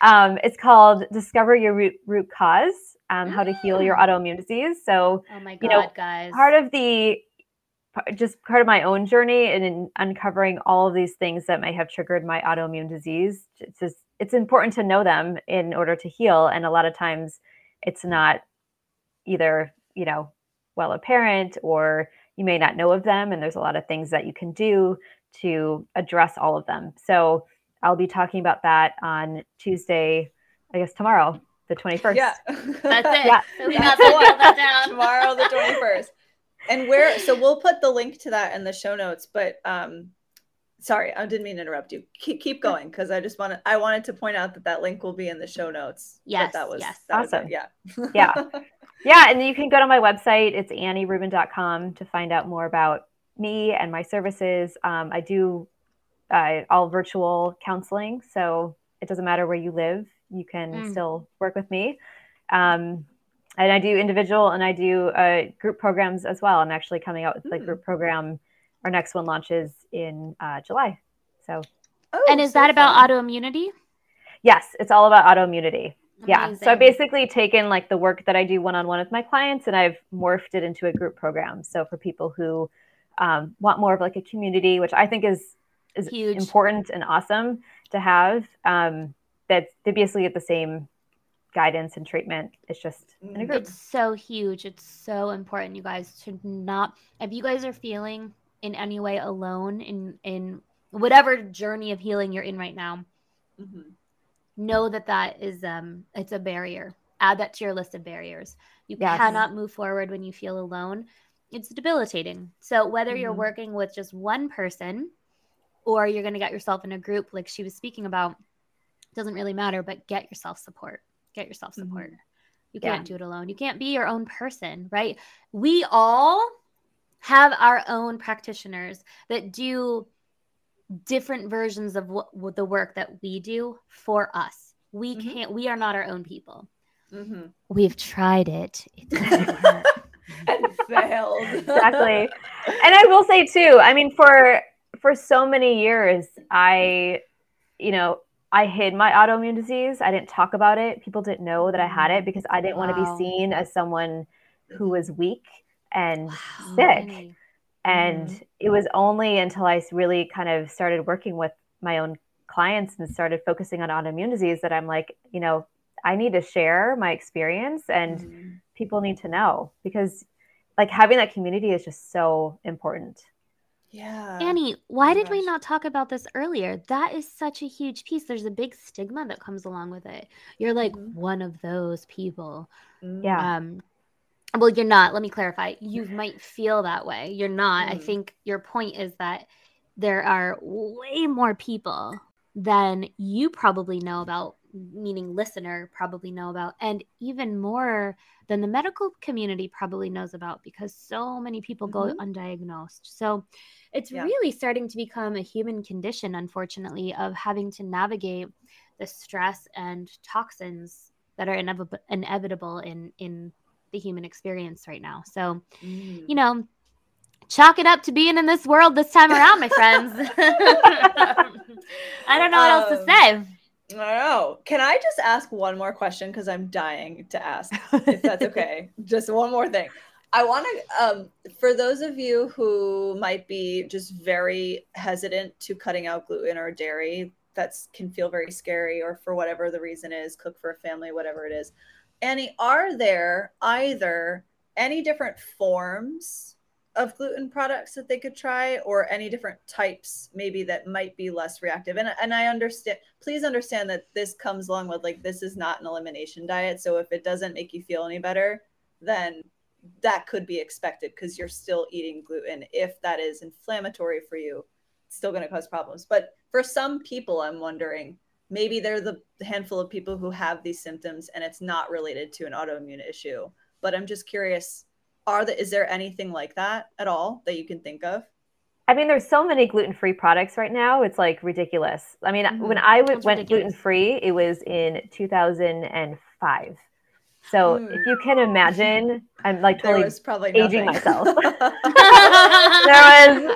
Um, it's called Discover Your Root, root Cause: um, How to Heal Your Mm. Autoimmune Disease. So Oh my God, you know, guys. part of the just part of my own journey and in uncovering all of these things that may have triggered my autoimmune disease it's just it's important to know them in order to heal and a lot of times it's not either you know well apparent or you may not know of them and there's a lot of things that you can do to address all of them so i'll be talking about that on tuesday i guess tomorrow the 21st Yeah. That's it. Yeah. We That's got to the that down. Tomorrow, the 21st. And where, so we'll put the link to that in the show notes, but um, sorry, I didn't mean to interrupt you. Keep, keep going because I just wanted, I wanted to point out that that link will be in the show notes. Yes, That was, yes. that was Awesome. yeah. Yeah. yeah and you can go to my website it's annierubin.com to find out more about me and my services um, i do uh, all virtual counseling so it doesn't matter where you live you can Mm. still work with me um, and i do individual and i do uh, group programs as well i'm actually coming out with the Mm. group program our next one launches in uh, july so Oh, And is so that about fun. autoimmunity? yes it's all about autoimmunity yeah so i've basically taken like the work that i do one-on-one with my clients and i've morphed it into a group program so for people who um, want more of like a community which i think is is Huge. important and awesome to have um, that they basically get the same guidance and treatment it's just in a Mm. group It's so huge. It's so important, you guys, to not if you guys are feeling in any way alone in in whatever journey of healing you're in right now, Mhm. know that that is um it's a barrier. Add that to your list of barriers. You Yes. cannot move forward when you feel alone. It's debilitating. So whether you're Mhm. working with just one person or you're going to get yourself in a group like she was speaking about, doesn't really matter, but get yourself support. Get yourself support. You Yeah. can't do it alone. You can't be your own person, right? We all have our own practitioners that do different versions of what, what the work that we do for us. We Mhm. can't. We are not our own people. Mhm. We've tried it. It. And failed. exactly and i will say too i mean for for so many years i you know i hid my autoimmune disease i didn't talk about it people didn't know that i had it because i didn't want to be seen as someone who was weak and Wow, sick. Annie. And Mhm. it was only until I really kind of started working with my own clients and started focusing on autoimmune disease that I'm like, you know, I need to share my experience and Mhm. people need to know because like having that community is just so important. Yeah. Annie, why my did we not talk about this earlier? That is such a huge piece. There's a big stigma that comes along with it. You're like Mhm. one of those people. Mm. Yeah. Um, well, you're not. Let me clarify. You might feel that way. You're not. I Mm. think your point is that there are way more people than you probably know about, meaning listener probably know about, and even more than the medical community probably knows about because so many people Mhm. go undiagnosed. So it's Yeah. really starting to become a human condition, unfortunately, of having to navigate the stress and toxins that are inevitable, inevitable in in the human experience right now. So, Mm. you know, chalk it up to being in this world this time around, my friends. I don't know what else to Um, say. I don't know. Can I just ask one more question? Because I'm dying to ask, if that's okay. just one more thing. I want to, um, for those of you who might be just very hesitant to cutting out gluten or dairy, that's can feel very scary, or for whatever the reason is, cook for a family, whatever it is. Annie, are there either any different forms of gluten products that they could try or any different types maybe that might be less reactive? And, and i understand please understand that this comes along with like this is not an elimination diet. So if it doesn't make you feel any better then that could be expected because you're still eating gluten. If that is inflammatory for you it's still going to cause problems. But for some people i'm wondering maybe they're the handful of people who have these symptoms and it's not related to an autoimmune issue but i'm just curious are the, is there anything like that at all that you can think of I mean, there's so many gluten-free products right now. It's like ridiculous. I mean, when Mhm. I w- went ridiculous. gluten-free, it was in 2005. So Hmm. if you can imagine, I'm like there totally was probably aging myself. there was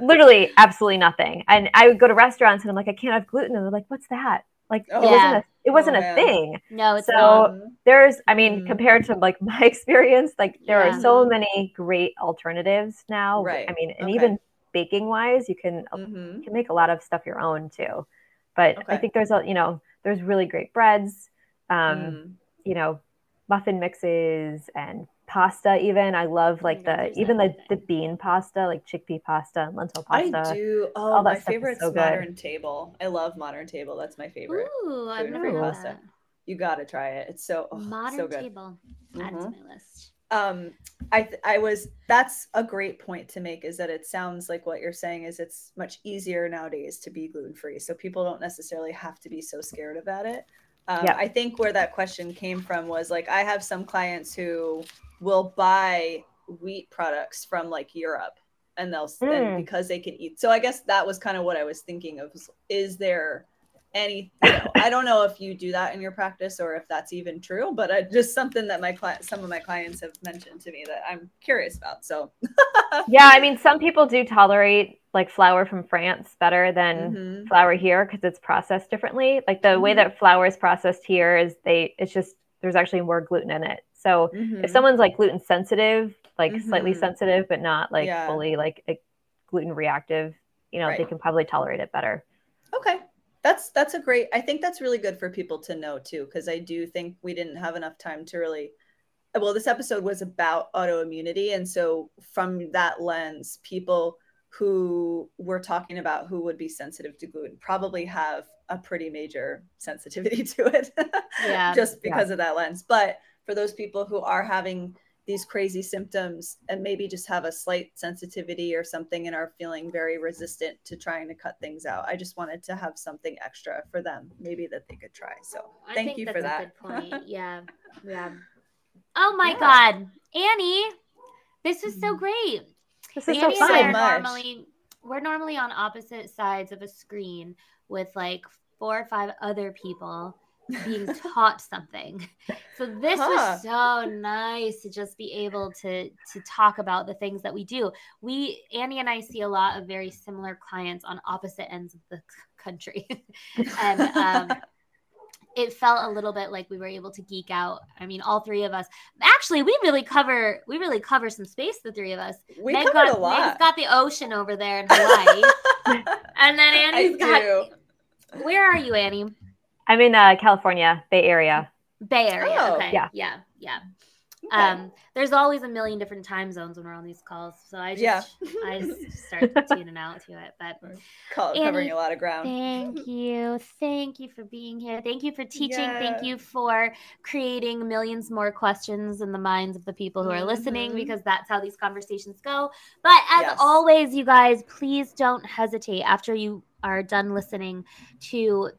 literally absolutely nothing. And I would go to restaurants and I'm like, I can't have gluten. And they're like, what's that? Like Oh. it wasn't a it wasn't Oh, a man. thing. no, it's So- not. There's, I mean, Mm. compared to like my experience, like there Yeah. are so many great alternatives now. Right. I mean, and Okay. even baking wise, you can Mhm. you can make a lot of stuff your own too. But I think there's a you know there's really great breads, um, Mm. you know, muffin mixes and pasta. Even I love like the there's even the the bean pasta, like chickpea pasta and lentil pasta I do. Oh, all that my favorite is favorite's so good. Modern Table. I love Modern Table. That's my favorite. Ooh, I've never gluten-free had pasta. that. You got to try it. It's so oh, Modern so good. table. Add to Mhm. my list. um i th- i was that's a great point to make is that it sounds like what you're saying is it's much easier nowadays to be gluten free so people don't necessarily have to be so scared about it um, Yeah. i think where that question came from was like i have some clients who will buy wheat products from like europe and they'll s- and Mm. because they can eat so i guess that was kind of what i was thinking of is, there any you know, i don't know if you do that in your practice or if that's even true but I, just something that my some of my clients have mentioned to me that i'm curious about so Yeah, I mean, some people do tolerate like flour from France better than Mhm. flour here because it's processed differently. Like the way Mhm. that flour is processed here is they it's just there's actually more gluten in it. So Mhm. if someone's like gluten sensitive, like slightly Mhm. sensitive but not like Yeah. fully like a gluten reactive, you know, they can probably tolerate it better. okay that's that's a great i think that's really good for people to know too because i do think we didn't have enough time to really well this episode was about autoimmunity and so from that lens people who we're talking about who would be sensitive to gluten probably have a pretty major sensitivity to it Yeah. just because of that lens but for those people who are having these crazy symptoms and maybe just have a slight sensitivity or something and are feeling very resistant to trying to cut things out. I just wanted to have something extra for them, maybe that they could try. So I thank think you that's for a that. good point. Yeah. Yeah. Oh my Yeah. God. Annie, this is so Mhm. great. This is Annie so and I are fun. normally we're normally on opposite sides of a screen with like four or five other people being taught something. So this Huh. was so nice to just be able to to talk about the things that we do. We Annie and I see a lot of very similar clients on opposite ends of the country. and um it felt a little bit like we were able to geek out. I mean, all three of us. Actually, we really cover we really cover some space. The three of us. We Meg covered got, a lot. Meg's got the ocean over there in Hawaii, and then Annie's I got. do. Where are you, Annie? I'm in uh, California, Bay Area. Bay Area. Oh, okay. yeah. Yeah. Yeah. Okay. Um, there's always a million different time zones when we're on these calls, so I just Yeah. I just start tuning out to it. But Call- Annie, covering a lot of ground. Thank you. Thank you for being here. Thank you for teaching. Thank you for creating millions more questions in the minds of the people who are listening Mhm. because that's how these conversations go. But as Yes. always, you guys, please don't hesitate after you are done listening to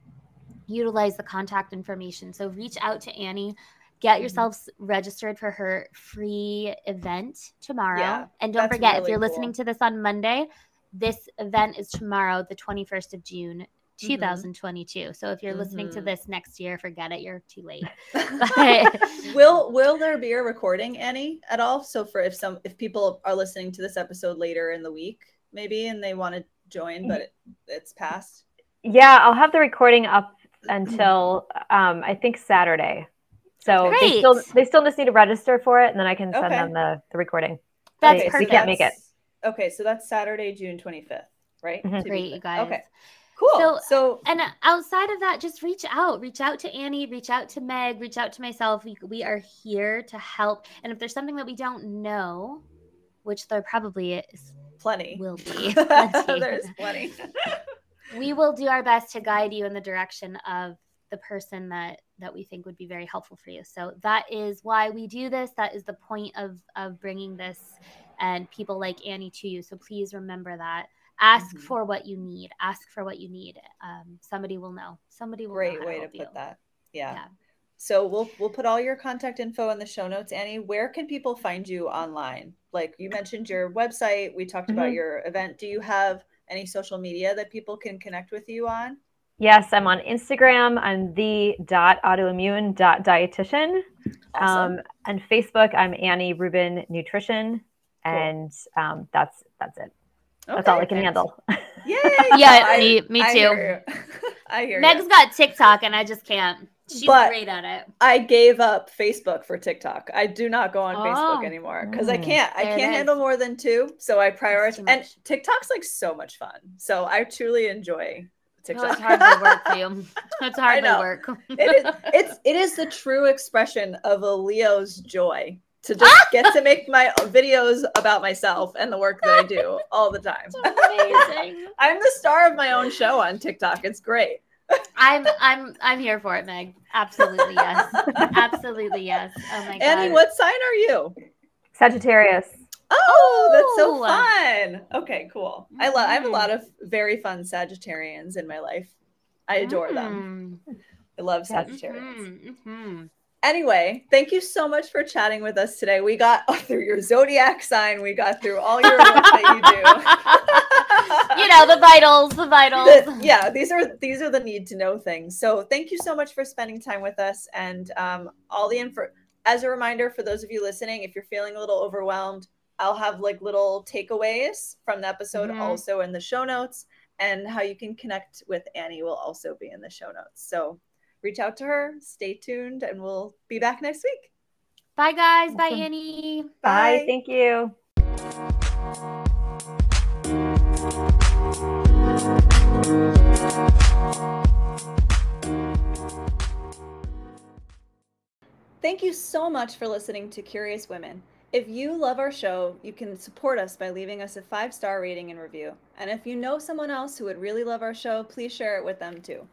utilize the contact information. So reach out to Annie. Get Mhm. yourselves registered for her free event tomorrow. Yeah, and don't that's forget, if you're cool. listening to this on Monday, this event is tomorrow, the 21st of June, Mhm. 2022. So if you're listening to Mhm. this next year, forget it. You're too late. But- will will there be a recording Annie, at all so for if some if people are listening to this episode later in the week maybe and they want to join but it, it's past Yeah, I'll have the recording up until um, I think Saturday. So they still they still just need to register for it, and then I can send Okay. them the, the recording. That's Okay, so we perfect. can't make it. that's- okay so that's saturday june 25th right Mhm. To be Great, clear. you guys. okay cool So- so, And outside of that, just reach out. Reach out to Annie, reach out to Meg, reach out to myself. We, we are here to help. And if there's something that we don't know, which there probably is, plenty will be, plenty. there's plenty we will do our best to guide you in the direction of the person that that we think would be very helpful for you. So that is why we do this. That is the point of of bringing this and people like annie to you. So please remember that. Ask Mhm. for what you need. Ask for what you need. Um, somebody will know. Somebody will great way to put you. that. Yeah. Yeah. so we'll we'll put all your contact info in the show notes. Annie where can people find you online? Like you mentioned your website. We talked about Mhm. your event. Do you have any social media that people can connect with you on Yes, I'm on Instagram. I'm the dot autoimmune dot dietitian. awesome Um, and Facebook, I'm Annie Rubin Nutrition, and um, that's that's it. That's all I Okay. can handle. Yay! Yeah, I- me- me I too. hear you. I hear meg's you. got tiktok and i just can't she's But- great at it I gave up Facebook for TikTok. I do not go on Oh. Facebook anymore because I Mm. can't. I There it can't handle more than two. So I prioritize. And. TikTok's like so much fun. So I truly enjoy no, TikTok. it's hardly work for you it's hardly know. work it is. It's it is the true expression of a Leo's joy to just get to make my videos about myself and the work that I do all the time. amazing I'm the star of my own show on TikTok. It's great. I'm I'm I'm here for it, Meg. Absolutely yes. Absolutely yes. Oh my god. Annie, what sign are you? Sagittarius. Oh, that's so fun. Okay, cool. I love I have a lot of very fun Sagittarians in my life. I adore them. Mm, I love Yes. Sagittarians. mhm, mhm. Anyway, thank you so much for chatting with us today. We got through your zodiac sign, we got through all your work that you do. you know, the vitals, the vitals. The- yeah, these are these are the need to know things. So thank you so much for spending time with us and um, all the info. As a reminder for those of you listening, if you're feeling a little overwhelmed, I'll have like little takeaways from the episode Mhm. also in the show notes, and how you can connect with Annie will also be in the show notes. So reach out to her, stay tuned, and we'll be back next week. Bye guys. Bye Awesome. Annie. Bye. Thank you. Thank you so much for listening to Curious Women. If you love our show, you can support us by leaving us a five star rating and review. And if you know someone else who would really love our show, please share it with them too.